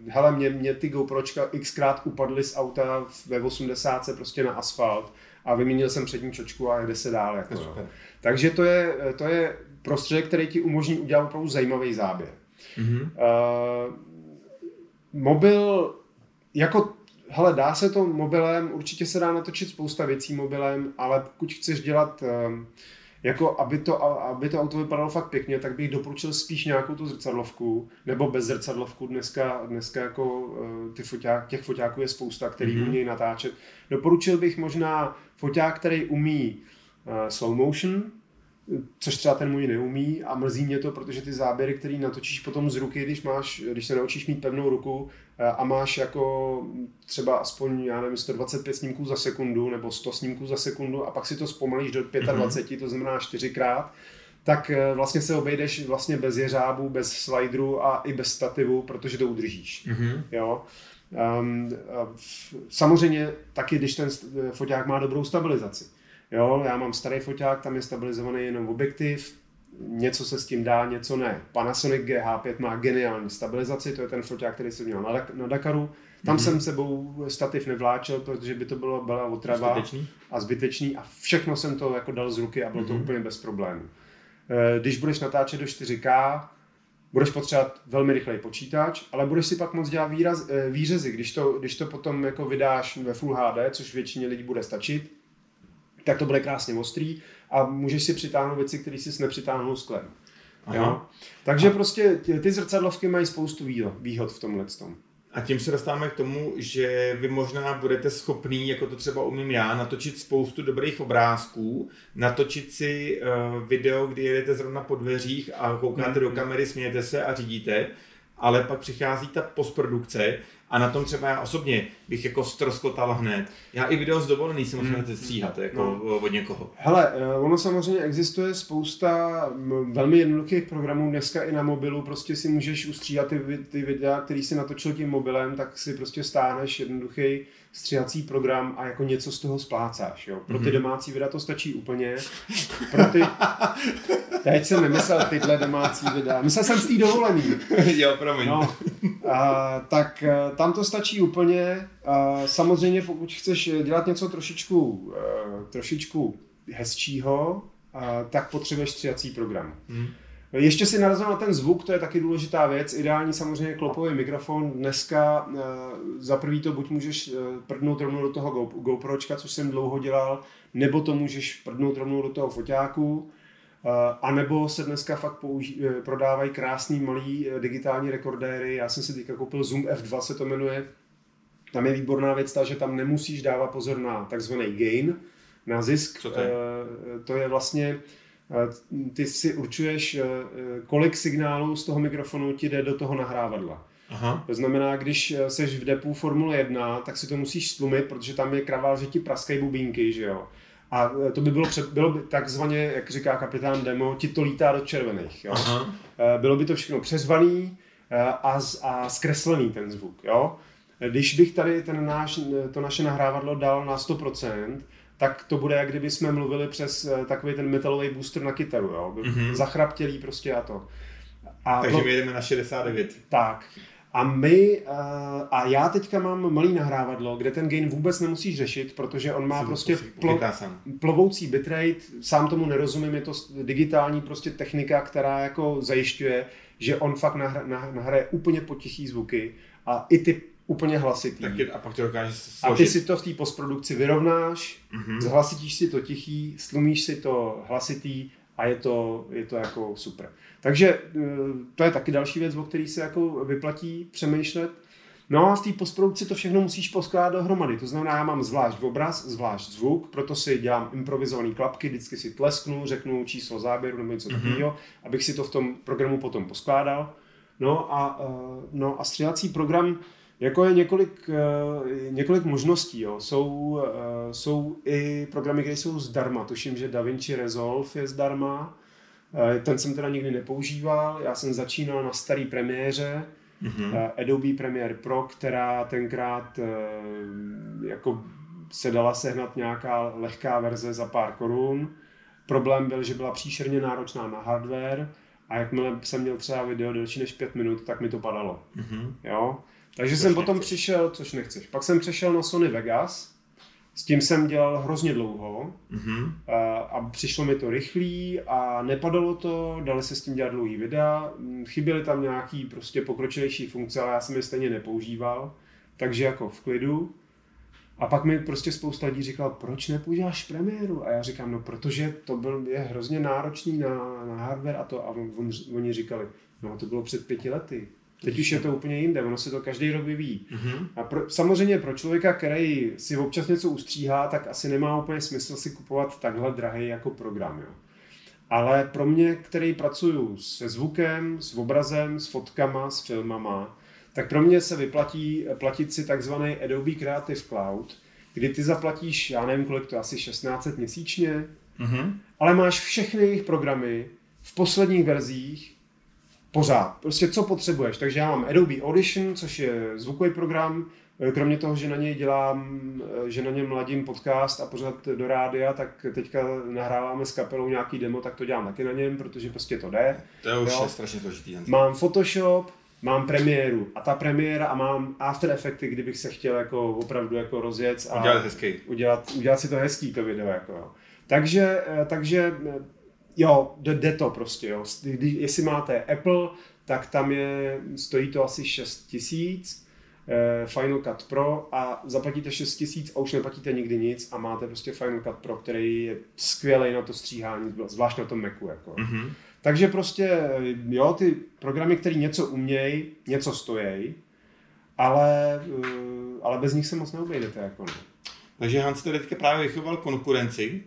hele, mě, mě ty GoPročka xkrát upadly z auta ve 80 prostě na asfalt a vyměnil jsem přední čočku a jde se dál. Jako, no. Takže to je, to je prostředek, který ti umožní udělat opravdu zajímavý záběr. Mm-hmm. Uh, mobil, jako, hele, dá se to mobilem, určitě se dá natočit spousta věcí mobilem, ale pokud chceš dělat uh, jako aby to, aby to auto vypadalo fakt pěkně, tak bych doporučil spíš nějakou tu zrcadlovku, nebo bez zrcadlovku. Dneska, dneska jako eh, ty foťák, těch foťáků je spousta, který mm-hmm. umějí natáčet. Doporučil bych možná foťák, který umí uh, slow motion, což třeba ten můj neumí a mrzí mě to, protože ty záběry, které natočíš potom z ruky, když, máš, když se naučíš mít pevnou ruku eh, a máš jako třeba aspoň, já nevím, 125 snímků za sekundu nebo 100 snímků za sekundu a pak si to zpomalíš do 25, mm-hmm. to znamená čtyřikrát, tak eh, vlastně se obejdeš vlastně bez jeřábu, bez slideru a i bez stativu, protože to udržíš. Mm-hmm. Jo? Um, samozřejmě taky, když ten foťák má dobrou stabilizaci. Jo, já mám starý foťák, tam je stabilizovaný jenom objektiv, něco se s tím dá, něco ne. Panasonic GH5 má geniální stabilizaci, to je ten foťák, který jsem měl na, na Dakaru. Tam mm-hmm. jsem sebou stativ nevláčel, protože by to bylo, byla otrava zbytečný. a zbytečný a všechno jsem to jako dal z ruky a bylo mm-hmm. to mhm. úplně bez problémů. Eh, když budeš natáčet do 4K, budeš potřebovat velmi rychlej počítač, ale budeš si pak moc dělat výraz, eh, výřezy, když to, když to potom jako vydáš ve Full HD, což většině lidí bude stačit, tak to bude krásně ostrý a můžeš si přitáhnout věci, které si nepřitáhnul sklem. Jo? Takže a... prostě ty zrcadlovky mají spoustu výhod v tomhle tom. A tím se dostáváme k tomu, že vy možná budete schopný, jako to třeba umím já, natočit spoustu dobrých obrázků, natočit si uh, video, kdy jedete zrovna po dveřích a koukáte mm-hmm. do kamery, smějete se a řídíte, ale pak přichází ta postprodukce a na tom třeba já osobně bych jako stroskotal hned. Já i video z dovolený si musím hmm. stříhat jako no. od někoho. Hele, eh, ono samozřejmě existuje spousta velmi jednoduchých programů dneska i na mobilu, prostě si můžeš ustříhat ty, ty videa, který si natočil tím mobilem, tak si prostě stáneš jednoduchý stříhací program a jako něco z toho splácáš. Jo? Pro ty mm-hmm. domácí videa to stačí úplně. Pro ty... Teď jsem nemyslel tyhle domácí videa. Myslel jsem z té dovolený. jo, promiň. No, a, tak eh, tam to stačí úplně. A, samozřejmě pokud chceš dělat něco trošičku, eh, trošičku hezčího, a, tak potřebuješ stříhací program. Mm. Ještě si narazil na ten zvuk, to je taky důležitá věc. Ideální samozřejmě klopový mikrofon. Dneska e, za prvý to buď můžeš e, prdnout rovnou do toho Go, GoPročka, což jsem dlouho dělal, nebo to můžeš prdnout rovnou do toho foťáku. E, a nebo se dneska fakt použi- prodávají krásný malý digitální rekordéry. Já jsem si teďka koupil Zoom F2, se to jmenuje. Tam je výborná věc ta, že tam nemusíš dávat pozor na takzvaný gain, na zisk. Co to, je? To je vlastně ty si určuješ, eh, kolik signálů z toho mikrofonu ti jde do toho nahrávadla. Aha. To znamená, když seš v depu Formule 1, tak si to musíš stlumit, protože tam je kravál, že ti praskají bubínky, že jo. A eh, to by bylo, před, bylo by takzvaně, jak říká kapitán Demo, ti to lítá do červených. Jo? Aha. Eh, bylo by to všechno přezvaný a, a zkreslený ten zvuk. Jo? Když bych tady ten náš, to naše nahrávadlo dal na 100%, tak to bude, jak kdyby jsme mluvili přes eh, takový ten metalový booster na kytaru, jo? Mm-hmm. Zachraptělý prostě a to. A Takže to, my jedeme na 69. Tak. A my, uh, a já teďka mám malý nahrávadlo, kde ten gain vůbec nemusíš řešit, protože on má Jsem prostě plo, plovoucí bitrate, sám tomu nerozumím, je to digitální prostě technika, která jako zajišťuje, že on fakt nahra, nah, nahraje úplně potichý zvuky a i ty úplně hlasitý. Tak je, a pak to dokáže A ty složit. si to v té postprodukci vyrovnáš, Mhm. zhlasitíš si to tichý, slumíš si to hlasitý a je to, je to jako super. Takže eh, to je taky další věc, o který se jako vyplatí přemýšlet. No a v té postprodukci to všechno musíš poskládat dohromady. To znamená, já mám zvlášť obraz, zvlášť zvuk, proto si dělám improvizované klapky, vždycky si tlesknu, řeknu číslo záběru nebo něco Mhm. takového, abych si to v tom programu potom poskládal. No a, eh, no a stříhací program jako je několik, eh, několik možností. Jo. Jsou, eh, jsou i programy, které jsou zdarma. Tuším, že DaVinci Resolve je zdarma. Eh, Ten jsem teda nikdy nepoužíval. Já jsem začínal na starý premiéře, Mhm. eh, Adobe Premiere Pro, která tenkrát jako se dala sehnat nějaká lehká verze za pár korun. Problém byl, že byla příšerně náročná na hardware a jakmile jsem měl třeba video delší než 5 minut, tak mi to padalo. Mhm. Jo? Takže Což jsem potom nechceš. přišel, což nechceš. Pak jsem přešel na Sony Vegas, s tím jsem dělal hrozně dlouho Mhm. a, a přišlo mi to rychlý a nepadalo to, dali se s tím dělat dlouhý videa, chyběly tam nějaký prostě pokročilejší funkce, ale já jsem je stejně nepoužíval, takže jako v klidu. A pak mi prostě spousta lidí říkal, proč nepoužíváš premiéru? A já říkám, no protože to byl, je hrozně náročný na, na hardware a to. A on, on, oni říkali, no to bylo před pěti lety. Teď už je to úplně jinde, ono se to každý rok vyvíjí. Mhm. A pro, samozřejmě pro člověka, který si občas něco ustříhá, tak asi nemá úplně smysl si kupovat takhle drahý jako program. Jo. Ale pro mě, který pracuju se zvukem, s obrazem, s fotkama, s filmama, tak pro mě se vyplatí platit si takzvaný Adobe Creative Cloud, kdy ty zaplatíš, já nevím kolik to asi 1600 měsíčně, Mhm. ale máš všechny jejich programy v posledních verzích pořád. Prostě co potřebuješ. Takže já mám Adobe Audition, což je zvukový program, Eh, Kromě toho, že na něj dělám, eh, že na něm ladím podcast a pořád do rádia, tak teďka nahráváme s kapelou nějaký demo, tak to dělám taky na něm, protože prostě to jde. To je už Jo. je strašně složitý. Mám Photoshop, mám premiéru a ta premiéra a mám After Effecty, kdybych se chtěl jako opravdu jako rozjet a Udělat hezký. udělat, udělat si to hezký, to video. Jako. Takže, eh, takže jo, jde, to prostě. Jo. Když, jestli máte Apple, tak tam je, stojí to asi 6 tisíc, eh, Final Cut Pro a zaplatíte 6 tisíc a už neplatíte nikdy nic a máte prostě Final Cut Pro, který je skvělý na to stříhání, zvlášť na tom Macu. Jako. Mhm. Takže prostě, jo, ty programy, které něco umějí, něco stojí, ale, eh, ale bez nich se moc neobejdete. Jako, no. Takže Hans tady teďka právě vychoval konkurenci,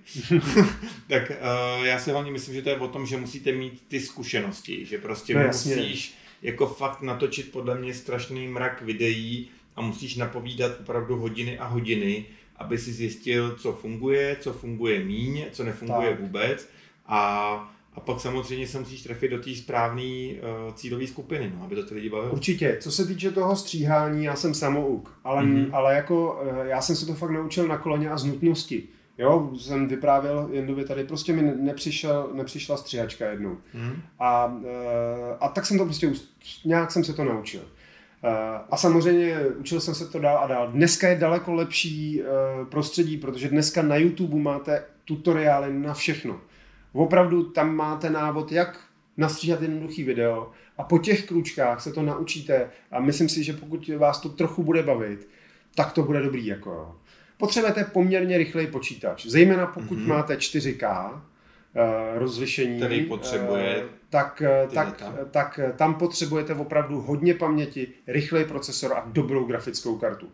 <laughs> tak uh, já si hlavně myslím, že to je o tom, že musíte mít ty zkušenosti, že prostě No jasně. musíš jako fakt natočit podle mě strašný mrak videí a musíš napovídat opravdu hodiny a hodiny, aby si zjistil, co funguje, co funguje míň, co nefunguje Tak. vůbec a, a pak samozřejmě se musíš trefit do té správné uh, cílové skupiny, no, aby to ty lidi bavilo. Určitě. Co se týče toho stříhání, já jsem samouk, ale, Mhm. mm-hmm. ale jako eh, já jsem se to fakt naučil na koleně a z nutnosti. Jo, jsem vyprávěl Jendovi tady, prostě mi nepřišel, nepřišla stříhačka jednou. Mhm. A, eh, a tak jsem to prostě, nějak jsem se to naučil. A samozřejmě učil jsem se to dál a dál. Dneska je daleko lepší prostředí, protože dneska na YouTube máte tutoriály na všechno. Opravdu tam máte návod, jak nastříhat jednoduchý video a po těch kručkách se to naučíte a myslím si, že pokud vás to trochu bude bavit, tak to bude dobrý. Jako. Potřebujete poměrně rychlej počítač, zejména pokud Mhm. máte 4K eh, rozlišení. Který potřebuje eh, tak, eh, tak, tak eh, tam potřebujete opravdu hodně paměti, rychlej procesor a dobrou grafickou kartu.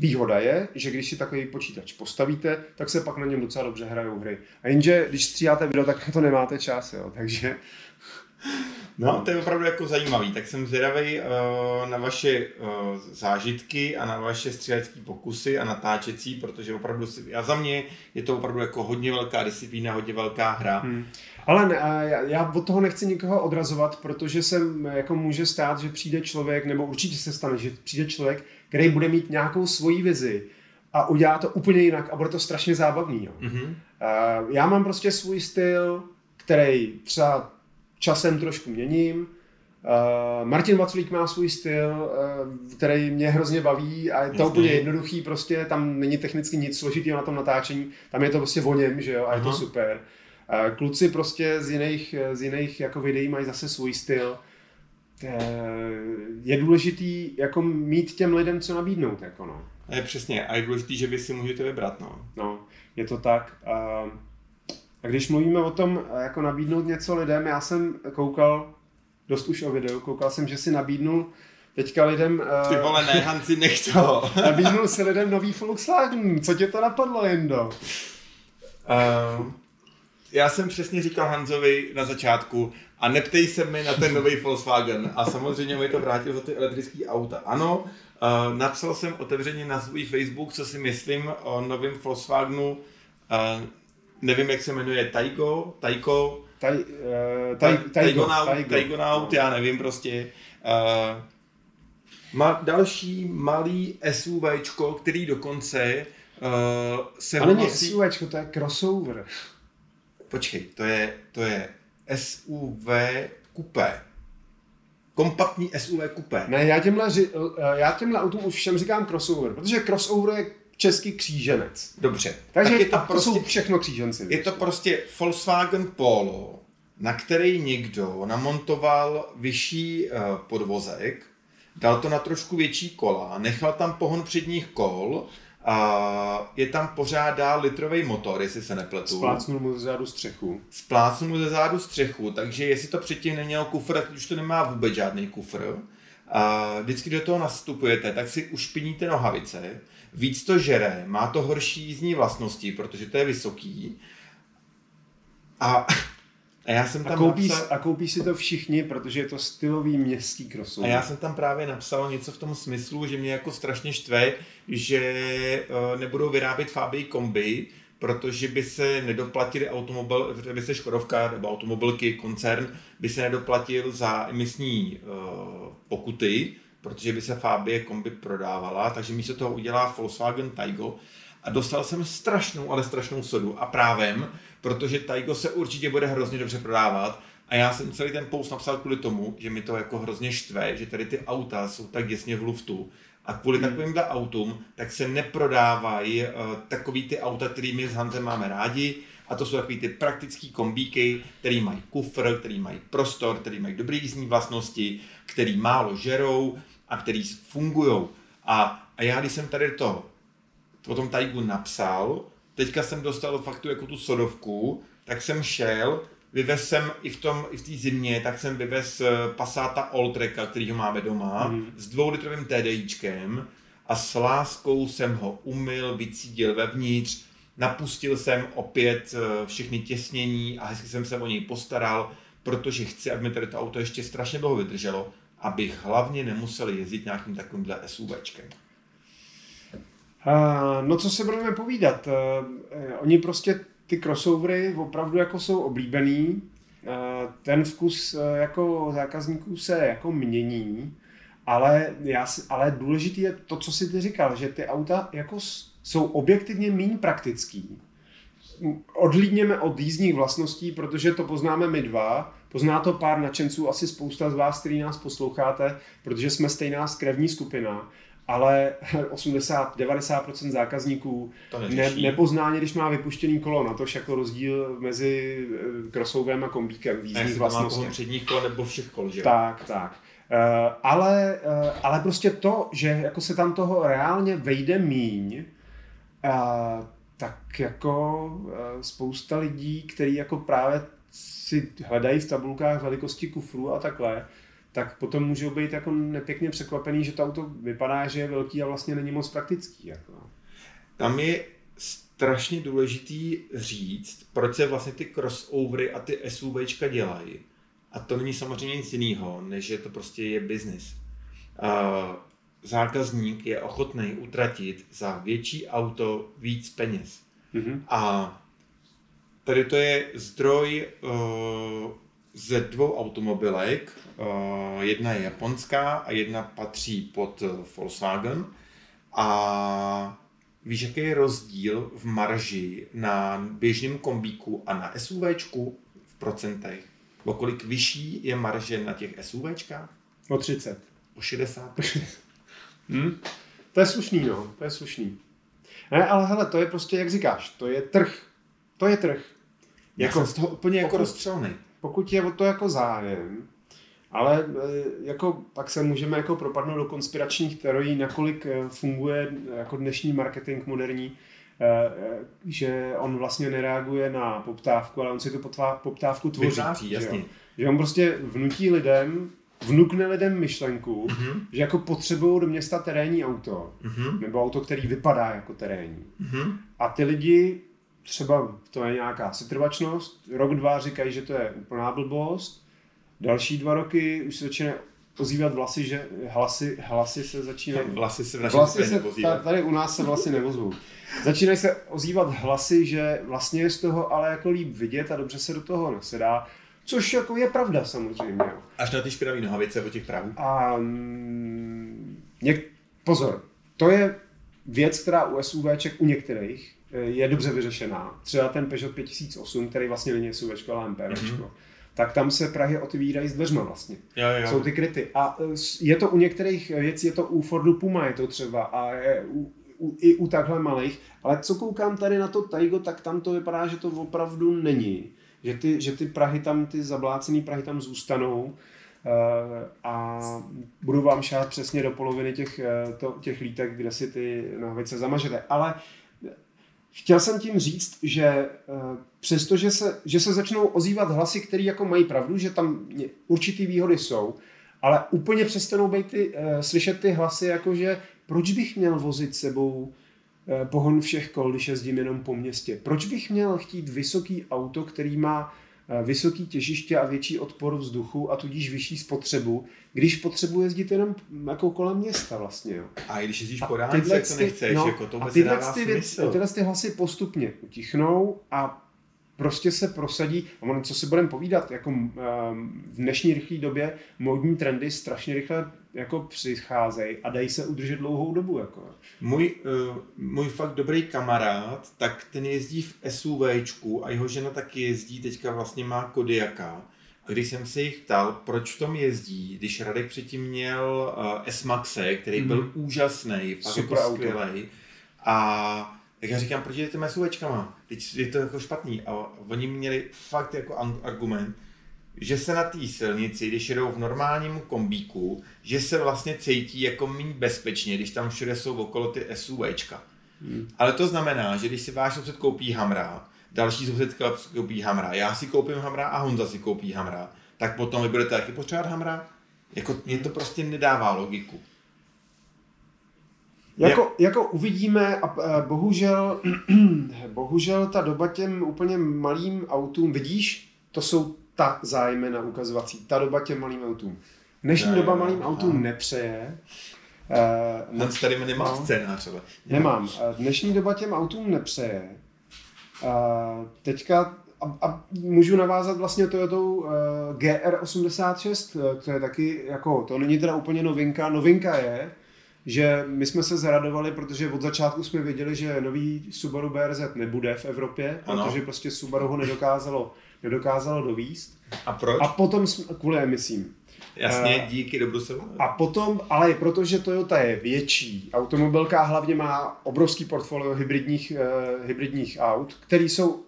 Výhoda je, že když si takový počítač postavíte, tak se pak na něm docela dobře hrajou hry. A jenže, když stříháte video, tak to nemáte čas, jo. Takže No, to je opravdu jako zajímavý, tak jsem zvědavý uh, na vaše uh, zážitky a na vaše střelecké pokusy a natáčecí, protože opravdu si, a za mě je to opravdu jako hodně velká disciplína, hodně velká hra. Hmm. Ale ne, a já, já od toho nechci nikoho odrazovat, protože se jako může stát, že přijde člověk, nebo určitě se stane, že přijde člověk, který bude mít nějakou svoji vizi a udělá to úplně jinak a bude to strašně zábavný. Jo. Mhm. Uh, já mám prostě svůj styl, který třeba časem trošku měním. Uh, Martin Vaclík má svůj styl, uh, který mě hrozně baví a je to Jasně. úplně jednoduchý, prostě tam není technicky nic složitého na tom natáčení, tam je to prostě o něm, že jo, a je to super. Uh, kluci prostě z jiných, z jiných jako videí mají zase svůj styl. Eh, Je důležitý jako mít těm lidem co nabídnout, jako no. Je přesně, a je důležité, že vy si můžete vybrat, no. No, je to tak. A, a když mluvíme o tom, eh, jako nabídnout něco lidem, já jsem koukal dost už o videu, koukal jsem, že si nabídnul teďka lidem... eh, Ty vole, ne, Hanci, nech to. <laughs> Nabídnul si lidem nový Volkswagen. Co tě to napadlo, Jendo? Uh, já jsem přesně říkal Hanzovi na začátku a neptej se mi na ten nový Volkswagen a samozřejmě mi to vrátil za ty elektrické auta. Ano, uh, napsal jsem otevřeně na svůj Facebook, co si myslím o novém Volkswagenu, uh, nevím, jak se jmenuje, Taigo, Taiko, Taj, uh, taj, taj, tajgo, Taigonaut. Taigonaut, já nevím prostě. Uh, má další malý SUVčko, který dokonce uh, se Ale není nosí- SUVčko, to je crossover. Počkej, to je, to je SUV kupé. Kompaktní SUV kupé. Ne, já těmhle, eh, já těmhle autům už všem říkám crossover, protože crossover je český kříženec. Dobře. Takže tak je to, a to prostě, jsou všechno kříženci. je to prostě Volkswagen Polo, na který někdo namontoval vyšší uh, podvozek, dal to na trošku větší kola, nechal tam pohon předních kol, a je tam pořád dál litrový motor, jestli se nepletu. Splácnul mu zezadu střechu. splácnu mu ze zádu střechu, takže jestli to předtím neměl kufr, tak už to nemá vůbec žádný kufr. A vždycky do toho nastupujete, tak si ušpiníte nohavice, víc to žere, má to horší jízdní vlastnosti, protože to je vysoký. A, <laughs> a já jsem A tam koupí, napsal, a koupí si to všichni, protože je to stylový městský a crossover. já jsem tam právě napsal něco v tom smyslu, že mě jako strašně štve, že eh, nebudou vyrábět Fabii kombi, protože by se nedoplatili automobil, by se Škodovka nebo automobilky, koncern, by se nedoplatil za emisní uh, pokuty, protože by se Fabie kombi prodávala, takže místo toho udělá Volkswagen Taigo a dostal jsem strašnou, ale strašnou sodu. A právem, protože Taigo se určitě bude hrozně dobře prodávat. A já jsem celý ten post napsal kvůli tomu, že mi to jako hrozně štve, že tady ty auta jsou tak děsně v luftu a kvůli Hmm. takovýmhle autům tak se neprodávají uh, takový ty auta, který my s Hansem máme rádi a to jsou takový ty praktický kombíky, který mají kufr, který mají prostor, který mají dobré jízdní vlastnosti, který málo žerou a který fungují. A, a já, když jsem tady to o tom Taigu napsal, teďka jsem dostal fakt tu jako tu sodovku, tak jsem šel, vyvez jsem i v tom, i v té zimě, tak jsem vyvez eh, Passata Alltracka, který ho máme doma, mm. s dvoulitrovým TDIčkem a s láskou jsem ho umyl, vycídil vevnitř, napustil jsem opět eh, všechny těsnění a hezky jsem se o něj postaral, protože chci, aby mi tady to auto ještě strašně dlouho vydrželo, abych hlavně nemusel jezdit nějakým takovýmhle SUVčkem. No co se budeme povídat, uh, oni prostě ty crossovery opravdu jako jsou oblíbený, uh, ten vkus uh, jako zákazníků se jako mění, ale, já ale důležité je to, co si ty říkal, že ty auta jako jsou objektivně méně praktický. Odhlídněme od jízdních vlastností, protože to poznáme my dva, pozná to pár nadšenců, asi spousta z vás, který nás posloucháte, protože jsme stejná skrevní skupina, ale <laughs> 80-90% zákazníků ne, nepozná ani, když má vypuštěný kolo, na to jako rozdíl mezi eh, crossoverem a kombíkem v jízdních to má vlastnostech. předních kol nebo všech kol, že? Tak, tak. Uh, ale, uh, ale prostě to, že jako se tam toho reálně vejde míň, uh, tak jako uh, spousta lidí, který jako právě si hledají v tabulkách velikosti kufru a takhle, tak potom můžou být jako nepěkně překvapený, že to auto vypadá, že je velký a vlastně není moc praktický. Jako. Tam je strašně důležitý říct, proč se vlastně ty crossovery a ty SUVčka dělají. A to není samozřejmě nic jiného, než že to prostě je biznis. Uh, zákazník je ochotný utratit za větší auto víc peněz. Mhm. A tady to je zdroj uh, ze dvou automobilek. Uh, jedna je japonská a jedna patří pod uh, Volkswagen. A víš, jaký je rozdíl v marži na běžném kombíku a na SUVčku v procentech? O kolik vyšší je marže na těch SUVčkách? O 30. O 60? <laughs> Hmm? To je slušný, no. To je slušný. Ne, ale hele, to je prostě, jak říkáš, to je trh. To je trh. Já Jako, jsem z toho úplně jako rozstřelný. Pokud je o to jako zájem, ale e, jako pak se můžeme jako propadnout do konspiračních teorií, nakolik e, funguje e, jako dnešní marketing moderní, že on vlastně nereaguje na poptávku, ale on si tu poptávku tvoří. Vytváří, že jasně. Že on prostě vnutí lidem, vnukne lidem myšlenku, Mhm, že jako potřebují do města terénní auto, mhm, nebo auto, který vypadá jako terénní. mhm. A ty lidi, třeba to je nějaká setrvačnost, rok, dva říkají, že to je úplná blbost, další dva roky už se začínají ozývat vlasy, že hlasy, hlasy se začínají... <laughs> Vlasy se v našem Vlasy se, tady u nás se vlasy nevozvou. Začínají se ozývat hlasy, že vlastně je z toho ale jako líp vidět a dobře se do toho nasedá, což jako je pravda samozřejmě. Až na ty špinavý nohavice o těch pravů. A mm, něk, pozor, to je věc, která u SUVček u některých je dobře vyřešená. Třeba ten Peugeot 5008, který vlastně není SUVčko, ale MPVčko. Mhm. Mm-hmm. Tak tam se Prahy otevírají s dveřma vlastně. Jo, jo. Jsou ty kryty. A eh, je to u některých věcí, je to u Fordu Puma, je to třeba a je u, u, i u takhle malých. Ale co koukám tady na to Taigo, tak tam to vypadá, že to opravdu není. Že ty, že ty Prahy tam, ty zablácený Prahy tam zůstanou eh, a budu vám šát přesně do poloviny těch, eh, to, těch lítek, kde si ty nohavice zamažete. Ale chtěl jsem tím říct, že eh, přestože se, že se začnou ozývat hlasy, které jako mají pravdu, že tam určitý výhody jsou, ale úplně přestanou být ty, uh, slyšet ty hlasy, jakože proč bych měl vozit sebou eh, pohon všech kol, když jezdím jenom po městě? Proč bych měl chtít vysoký auto, který má eh, vysoký těžiště a větší odpor vzduchu a tudíž vyšší spotřebu, když potřebuji jezdit jenom jako kolem města vlastně. Jo. A i když jezdíš po tyhle jak to nechceš, no, jako to a vůbec tyhle ty, smysl. tyhle ty hlasy postupně utichnou a prostě se prosadí, a ono, co si budeme povídat, jako um, v dnešní rychlé době módní trendy strašně rychle jako přicházejí a dají se udržet dlouhou dobu. Jako. Můj, uh, můj fakt dobrý kamarád, tak ten jezdí v SUVčku a jeho žena taky jezdí, teďka vlastně má Kodiaka. Když jsem se jich ptal, proč v tom jezdí, když Radek předtím měl uh, S-Maxe, který Mhm. byl úžasný, fakt Super jako skvělej. A tak já říkám, proč jdete SUVčkama? Teď je to jako špatný. A oni měli fakt jako argument, že se na té silnici, když jedou v normálním kombíku, že se vlastně cítí jako méně bezpečně, když tam všude jsou okolo ty SUVčka. Hmm. Ale to znamená, že když si váš soused koupí Hamra, další soused koupí Hamra, já si koupím Hamra a Honza si koupí Hamra, tak potom vy budete taky potřebovat Hamra? Jako mě to prostě nedává logiku. Jako, jako uvidíme a bohužel, <clears throat> bohužel ta doba těm úplně malým autům, vidíš, to jsou ta zájmy na ukazovací, ta doba těm malým autům. Dnešní Jo, doba malým aha. autům nepřeje. Uh, Hans tady nemá No. scénář, ale... Nemám. Eh, Dnešní doba těm autům nepřeje. A teďka a, a můžu navázat vlastně Toyotou uh, GR86, eh, to je taky jako, to není teda úplně novinka. Novinka je, že my jsme se zaradovali, protože od začátku jsme věděli, že nový Subaru BRZ nebude v Evropě, Ano. protože prostě Subaru ho nedokázalo, nedokázalo dovíst. A proč? A potom jsme, kvůli emisím. Jasně, eh, díky do Bruselu. A potom, ale protože Toyota je větší automobilka hlavně má obrovský portfolio hybridních, uh, hybridních aut, které jsou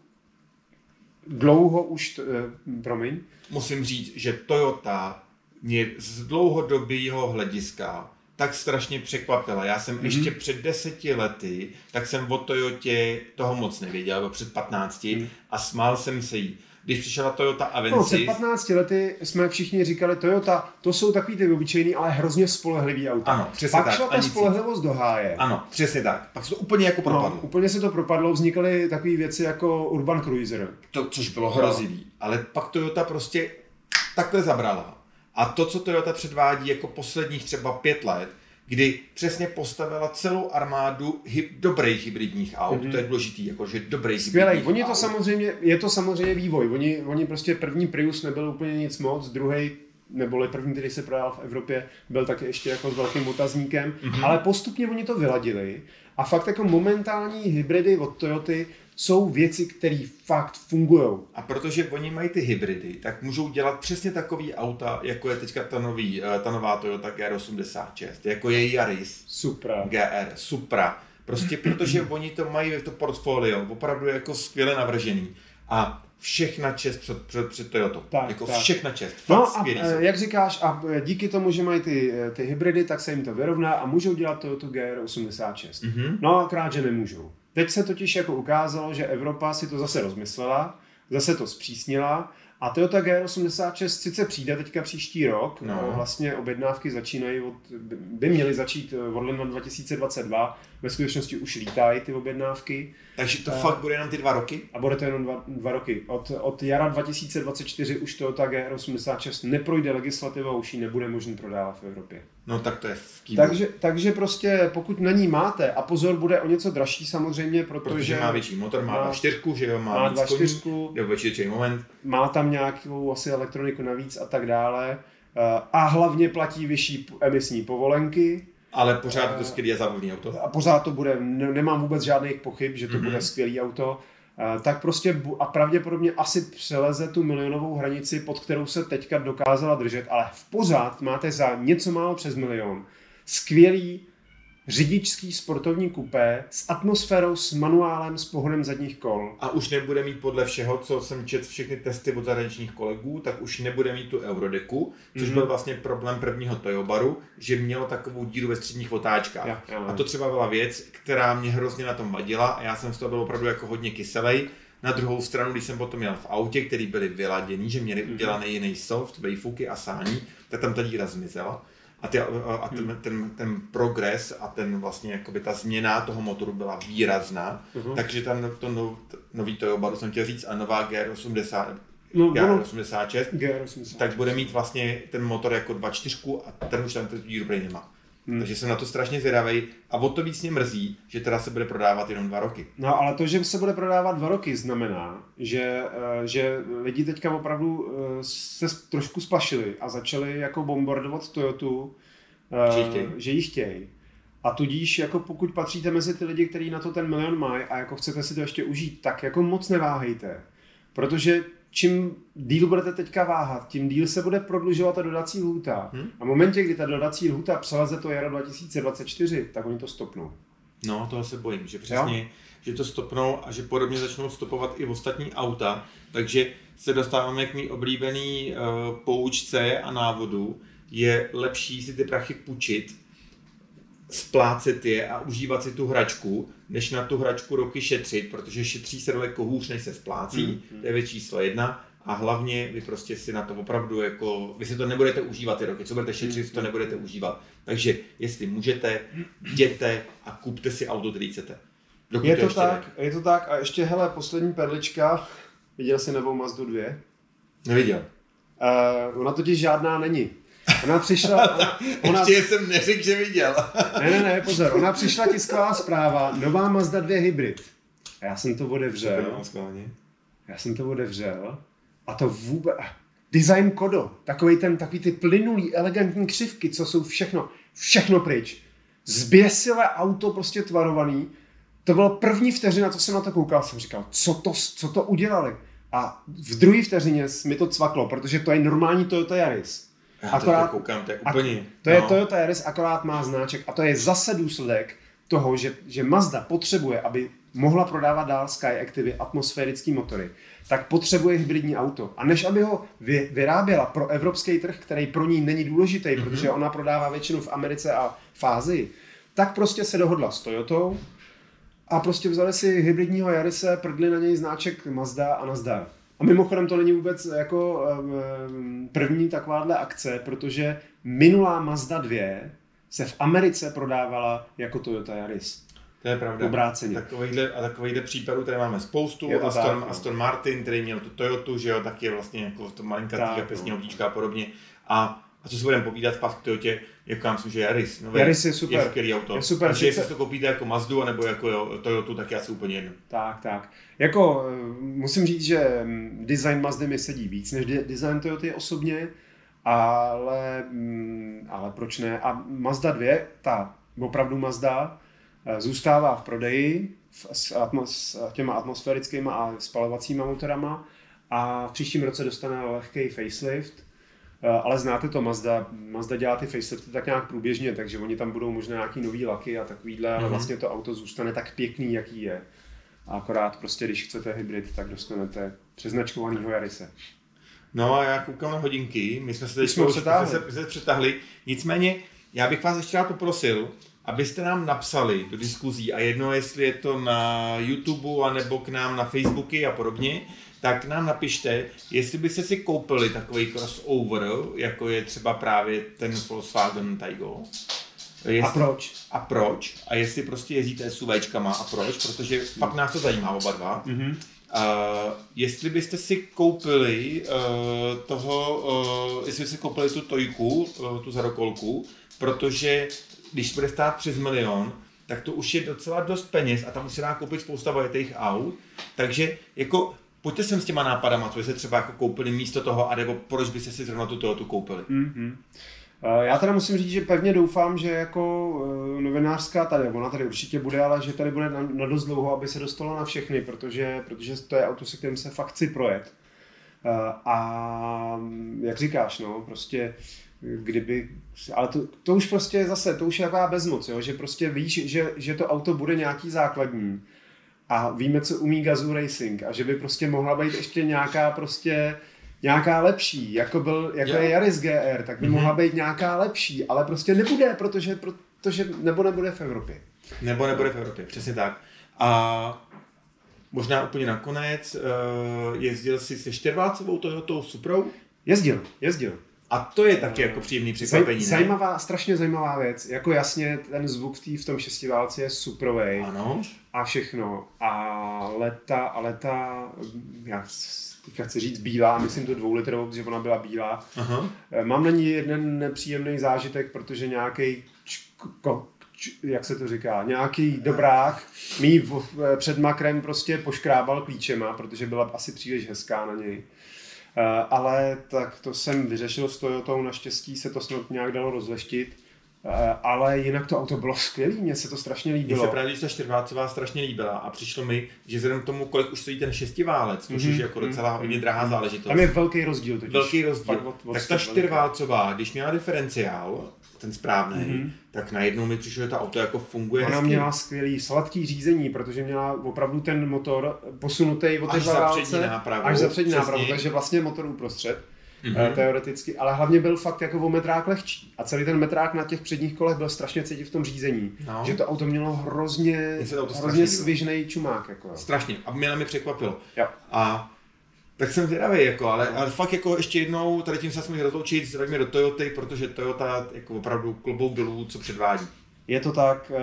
dlouho už, uh, promiň, Musím říct, že Toyota mě z dlouhodobého hlediska tak strašně překvapila. Já jsem mm-hmm. ještě před deseti lety, tak jsem o Toyotě toho moc nevěděl, nebo před 15 Mhm. mm. a smál jsem se jí. Když přišla Toyota no, Avensis, před 15 lety jsme všichni říkali Toyota, to jsou takový ty obyčejný, ale hrozně spolehlivý auta. Ano, přesně Pak tak, šla ta spolehlivost do háje. ano, přesně tak. Pak se to úplně jako propadlo. No, úplně se to propadlo, vznikaly takové věci jako Urban Cruiser. To, což bylo hrozivý. Ale pak Toyota prostě takhle zabrala. A to, co Toyota předvádí jako posledních třeba pět let, kdy přesně postavila celou armádu hyb, dobrých hybridních aut, Mhm. mm-hmm. to je důležitý, jako že dobrých Skvělý. hybridních Oni to aut. samozřejmě, je to samozřejmě vývoj. Oni, oni prostě první Prius nebyl úplně nic moc, druhý neboli první, který se prodal v Evropě, byl taky ještě jako s velkým otazníkem, Mhm. mm-hmm. ale postupně oni to vyladili A fakt jako momentální hybridy od Toyoty jsou věci, které fakt fungují. A protože oni mají ty hybridy, tak můžou dělat přesně takový auta, jako je teďka ta, nový, eh, ta nová Toyota GR86, jako je Yaris Supra. GR, Supra. Prostě protože <clears throat> oni to mají to portfolio opravdu jako skvěle navržený. A všechna čest před, před, před Toyota. Tak, jako tak. všechna čest. Fakt No a eh, jak říkáš, a eh, díky tomu, že mají ty, ty hybridy, tak se jim to vyrovná a můžou dělat Toyota GR86. Mhm. No akorát, že nemůžou. Teď se totiž jako ukázalo, že Evropa si to zase rozmyslela, zase to zpřísnila a Toyota GR86 sice přijde teďka příští rok, No. no. vlastně objednávky začínají, od, by- měly začít eh, od ledna 2022, ve skutečnosti už lítají ty objednávky Takže to Eh. fakt bude jenom ty dva roky? a bude to jenom dva, dva roky. Od, od jara 2024 už Toyota GR86 neprojde legislativa, už ji nebude možný prodávat v Evropě. No tak to je v kýbu. Takže, takže prostě pokud na ní máte, a pozor, bude o něco dražší samozřejmě, protože, Protože má větší motor, má, má- má čtyřku, že jo, má, má dva koní, čtyřku, větší moment. má tam nějakou asi elektroniku navíc a tak dále. Eh, A hlavně platí vyšší emisní povolenky Ale pořád Eh, je to skvělý a zábavný auto. a pořád to bude, ne- nemám vůbec žádných pochyb, že to Mhm. bude skvělý auto. Eh, Tak prostě a pravděpodobně asi přeleze tu milionovou hranici, pod kterou se teďka dokázala držet, ale v pořád máte za něco málo přes milion. Skvělý řidičský sportovní kupé s atmosférou, s manuálem, s pohonem zadních kol. A už nebude mít podle všeho, co jsem četl všechny testy od zahraničních kolegů, tak už nebude mít tu Eurodeku, což Mhm. byl vlastně problém prvního Toyobaru, že mělo takovou díru ve středních otáčkách. Ja, ja. A to třeba byla věc, která mě hrozně na tom vadila a já jsem z toho byl opravdu jako hodně kyselej. Na druhou stranu, když jsem potom jel v autě, který byly vyladěný, že měli Mhm. udělaný jiný soft, vejfuky a sání, tak tam ta díra zmizela. A, ty, a ten, Mhm. ten, ten progres a ten vlastně jakoby ta změna toho motoru byla výrazná. Mhm. Takže ten, to nov, nový Toyobaru jsem chtěl říct a nová GR80, No, ono, GR86, GR86. tak bude mít vlastně ten motor jako 2.4 a ten už tam ten prej nemá. Hmm. Takže jsem na to strašně zvědavý a o to víc mě mrzí, že teda se bude prodávat jenom dva roky. No ale to, že se bude prodávat dva roky, znamená, že, eh, že lidi teďka opravdu eh, se trošku splašili a začali jako bombardovat Toyotu, eh, Že ji chtějí. že ji chtějí. A tudíž, jako pokud patříte mezi ty lidi, kteří na to ten milion mají a jako chcete si to ještě užít, tak jako moc neváhejte. Protože čím díl budete teďka váhat, tím díl se bude prodlužovat ta dodací lhůta. Hmm. A v momentě, kdy ta dodací lhůta přeleze to jaro 2024, tak oni to stopnou. No, toho se bojím, že přesně, že to stopnou a že podobně začnou stopovat i ostatní auta, takže se dostáváme k mý oblíbený uh, poučce a návodu. Je lepší si ty prachy půjčit, splácet je a užívat si tu hračku, než na tu hračku roky šetřit, protože šetří se daleko hůř, než se splácí, Hmm. to je věc číslo jedna. A hlavně vy prostě si na to opravdu jako, vy si to nebudete užívat ty roky, co budete šetřit, si to nebudete užívat. Takže jestli můžete, jděte a kupte si auto, který chcete. Dokud Je to ještě tak, je to tak. A ještě, hele, poslední perlička. Viděl jsi novou Mazdu 2? jde. Neviděl. Uh, ona totiž žádná není. Ona přišla, <laughs> ona, ona, Ještě jsem neřekl, že viděl. <laughs> ne, ne, ne, pozor, ona přišla tisková zpráva, nová Mazda 2 hybrid. A já jsem to otevřel, já jsem to otevřel a to vůbec, design kodo, takový ten, takový ty plynulý, elegantní křivky, co jsou všechno, všechno pryč. Zběsilé auto prostě tvarovaný. To bylo první vteřina, co jsem na to koukal, jsem říkal, co to, co to udělali. A v druhé vteřině mi to cvaklo, protože to je normální Toyota Yaris. Já Akorát- akorát, koukám, to je úplně... To je no. Toyota Yaris, akorát má znáček a to je zase důsledek toho, že, že Mazda potřebuje, aby mohla prodávat dál Skyactivy atmosférický motory, tak potřebuje hybridní auto. A než aby ho vy, vyráběla pro evropský trh, který pro ní není důležitý, mm-hmm. protože ona prodává většinu v Americe a v Ázii, tak prostě se dohodla s Toyotou a prostě vzali si hybridního Yarise, prdli na něj znáček Mazda a nazdar. A mimochodem to není vůbec jako první takováhle akce, protože minulá Mazda 2 se v Americe prodávala jako Toyota Yaris. To je pravda. Obráceně. Takovýchhle, a takovýchhle případů tady máme spoustu. Je to Aston, tak. Aston Martin, který měl tu Toyotu, že jo, tak je vlastně jako to malinkatý a pěstní no. a podobně. A, a co si budeme povídat zpátky k Toyotě, jako já myslím, že Yaris. Nový, Yaris je super. Je skvělý auto. Je super, Takže jestli to koupíte jako Mazdu, nebo jako jo, Toyotu, tak já si úplně jedno. Tak, tak. Jako eh, musím říct, že mm, design Mazdy mi sedí víc než de- design Toyoty osobně, ale, mm, ale proč ne? A Mazda 2, ta opravdu Mazda, eh, zůstává v prodeji s, atmos, s těma atmosférickými a spalovacíma motorama a v příštím roce dostane lehký facelift, ale znáte to, Mazda, Mazda dělá ty facelifty tak nějak průběžně, takže oni tam budou možná nějaký nový laky a takovýhle, mm-hmm. ale mhm. vlastně to auto zůstane tak pěkný, jaký je. A akorát prostě, když chcete hybrid, tak dostanete přeznačkovanýho Jarise. No a já koukám na hodinky, my jsme se teď jsme přetáhli. Se, se přetáhli. Nicméně, já bych vás ještě rád poprosil, abyste nám napsali do diskuzí a jedno, jestli je to na YouTube, anebo k nám na Facebooky a podobně, tak nám napište, jestli byste si koupili takový crossover, jako je třeba právě ten Volkswagen Taigo. Jestli, a proč? A proč? A jestli prostě jezdíte SUVčkama a proč? Protože fakt nás to zajímá oba dva. Mm-hmm. Uh, jestli byste si koupili uh, toho, uh, jestli byste si koupili tu tojku, uh, tu zarokolku, protože když bude stát přes milion, tak to už je docela dost peněz a tam už se dá koupit spousta vajetých aut. Takže jako pojďte sem s těma nápadama, co byste třeba jako koupili místo toho, anebo proč byste si zrovna tu tu koupili. Mm-hmm. Já teda musím říct, že pevně doufám, že jako novinářská tady, ona tady určitě bude, ale že tady bude na, na dost dlouho, aby se dostalo na všechny, protože, protože to je auto, se kterým se fakt chci projet. A jak říkáš, no, prostě kdyby, ale to, to už prostě zase, to už je taková bezmoc, jo? že prostě víš, že, že to auto bude nějaký základní a víme, co umí Gazoo Racing a že by prostě mohla být ještě nějaká prostě nějaká lepší, jako, byl, jako je Yaris GR, tak by mm-hmm. mohla být nějaká lepší, ale prostě nebude, protože, protože nebo nebude v Evropě. Nebo nebude v Evropě, přesně tak. A možná úplně nakonec, uh, jezdil jsi se čtyřválcovou Toyotou Suprou? Jezdil, jezdil. A to je taky jako příjemný překvapení. Zaj, zajímavá, strašně zajímavá věc. Jako jasně, ten zvuk v, tý, v tom šestiválce je suprovej. Ano. A všechno. A leta, a leta, já teďka chci říct bílá, myslím to dvoulitrovou, protože ona byla bílá. Aha. Eh, mám na ní jeden nepříjemný zážitek, protože nějaký jak se to říká, nějaký dobrák mý před makrem prostě poškrábal klíčema, protože byla asi příliš hezká na něj. Eh, ale tak to jsem vyřešil s Toyotou, naštěstí se to snad nějak dalo rozleštit. Eh, ale jinak to auto bylo skvělé, mně se to strašně líbilo. Mně se právě, že ta čtyřválcová strašně líbila a přišlo mi, že vzhledem k tomu, kolik už stojí ten šestiválec, což mm-hmm. je jako docela hodně drahá záležitost. Tam je velký rozdíl totiž. Velký rozdíl. Od, od tak ta čtyřválcová, když měla diferenciál, ten správný, mm-hmm. tak najednou mi přišlo, že ta auto jako funguje Ona hezky. měla skvělý sladký řízení, protože měla opravdu ten motor posunutý od až za přední nápravu. Až za přední nápravu, takže vlastně motor uprostřed. Mm-hmm. teoreticky, ale hlavně byl fakt jako o metrák lehčí. A celý ten metrák na těch předních kolech byl strašně cítit v tom řízení. No. Že to auto mělo hrozně, hrozně svižnej čumák. Jako. Strašně. A mě mi překvapilo. Jo. A tak jsem zvědavý, jako, ale, ale fakt jako ještě jednou, tady tím se jsme rozloučit, zdravíme do Toyoty, protože Toyota jako opravdu klobouk dolů, co předvádí. Je to tak. Eh,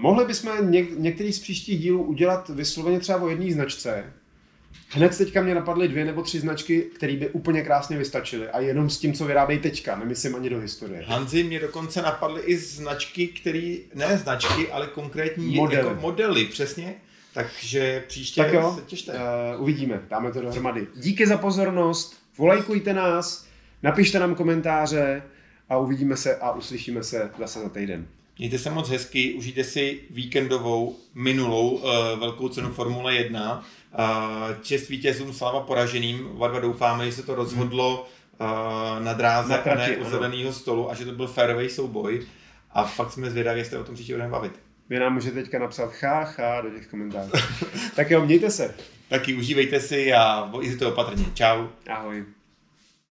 mohli bychom něk- některý z příštích dílů udělat vysloveně třeba o jedné značce. Hned teďka mě napadly dvě nebo tři značky, které by úplně krásně vystačily. A jenom s tím, co vyrábějí teďka, nemyslím ani do historie. Hanzi, mě dokonce napadly i značky, které, ne značky, ale konkrétní modely, jako modely přesně takže příště tak jo, se těšte. Uh, uvidíme, dáme to dohromady. Díky za pozornost, volajkujte nás, napište nám komentáře a uvidíme se a uslyšíme se zase za týden. Mějte se moc hezky, užijte si víkendovou minulou uh, velkou cenu Formule 1. Uh, čest vítězům, sláva poraženým. Oba dva doufáme, že se to rozhodlo uh, na dráze, na trati, ne u zeleného stolu a že to byl fairway souboj. A fakt jsme zvědaví, jestli o tom příště budeme bavit. Vy nám můžete teďka napsat chá, chá do těch komentářů. tak jo, mějte se. Taky užívejte si a jezdíte opatrně. Čau. Ahoj.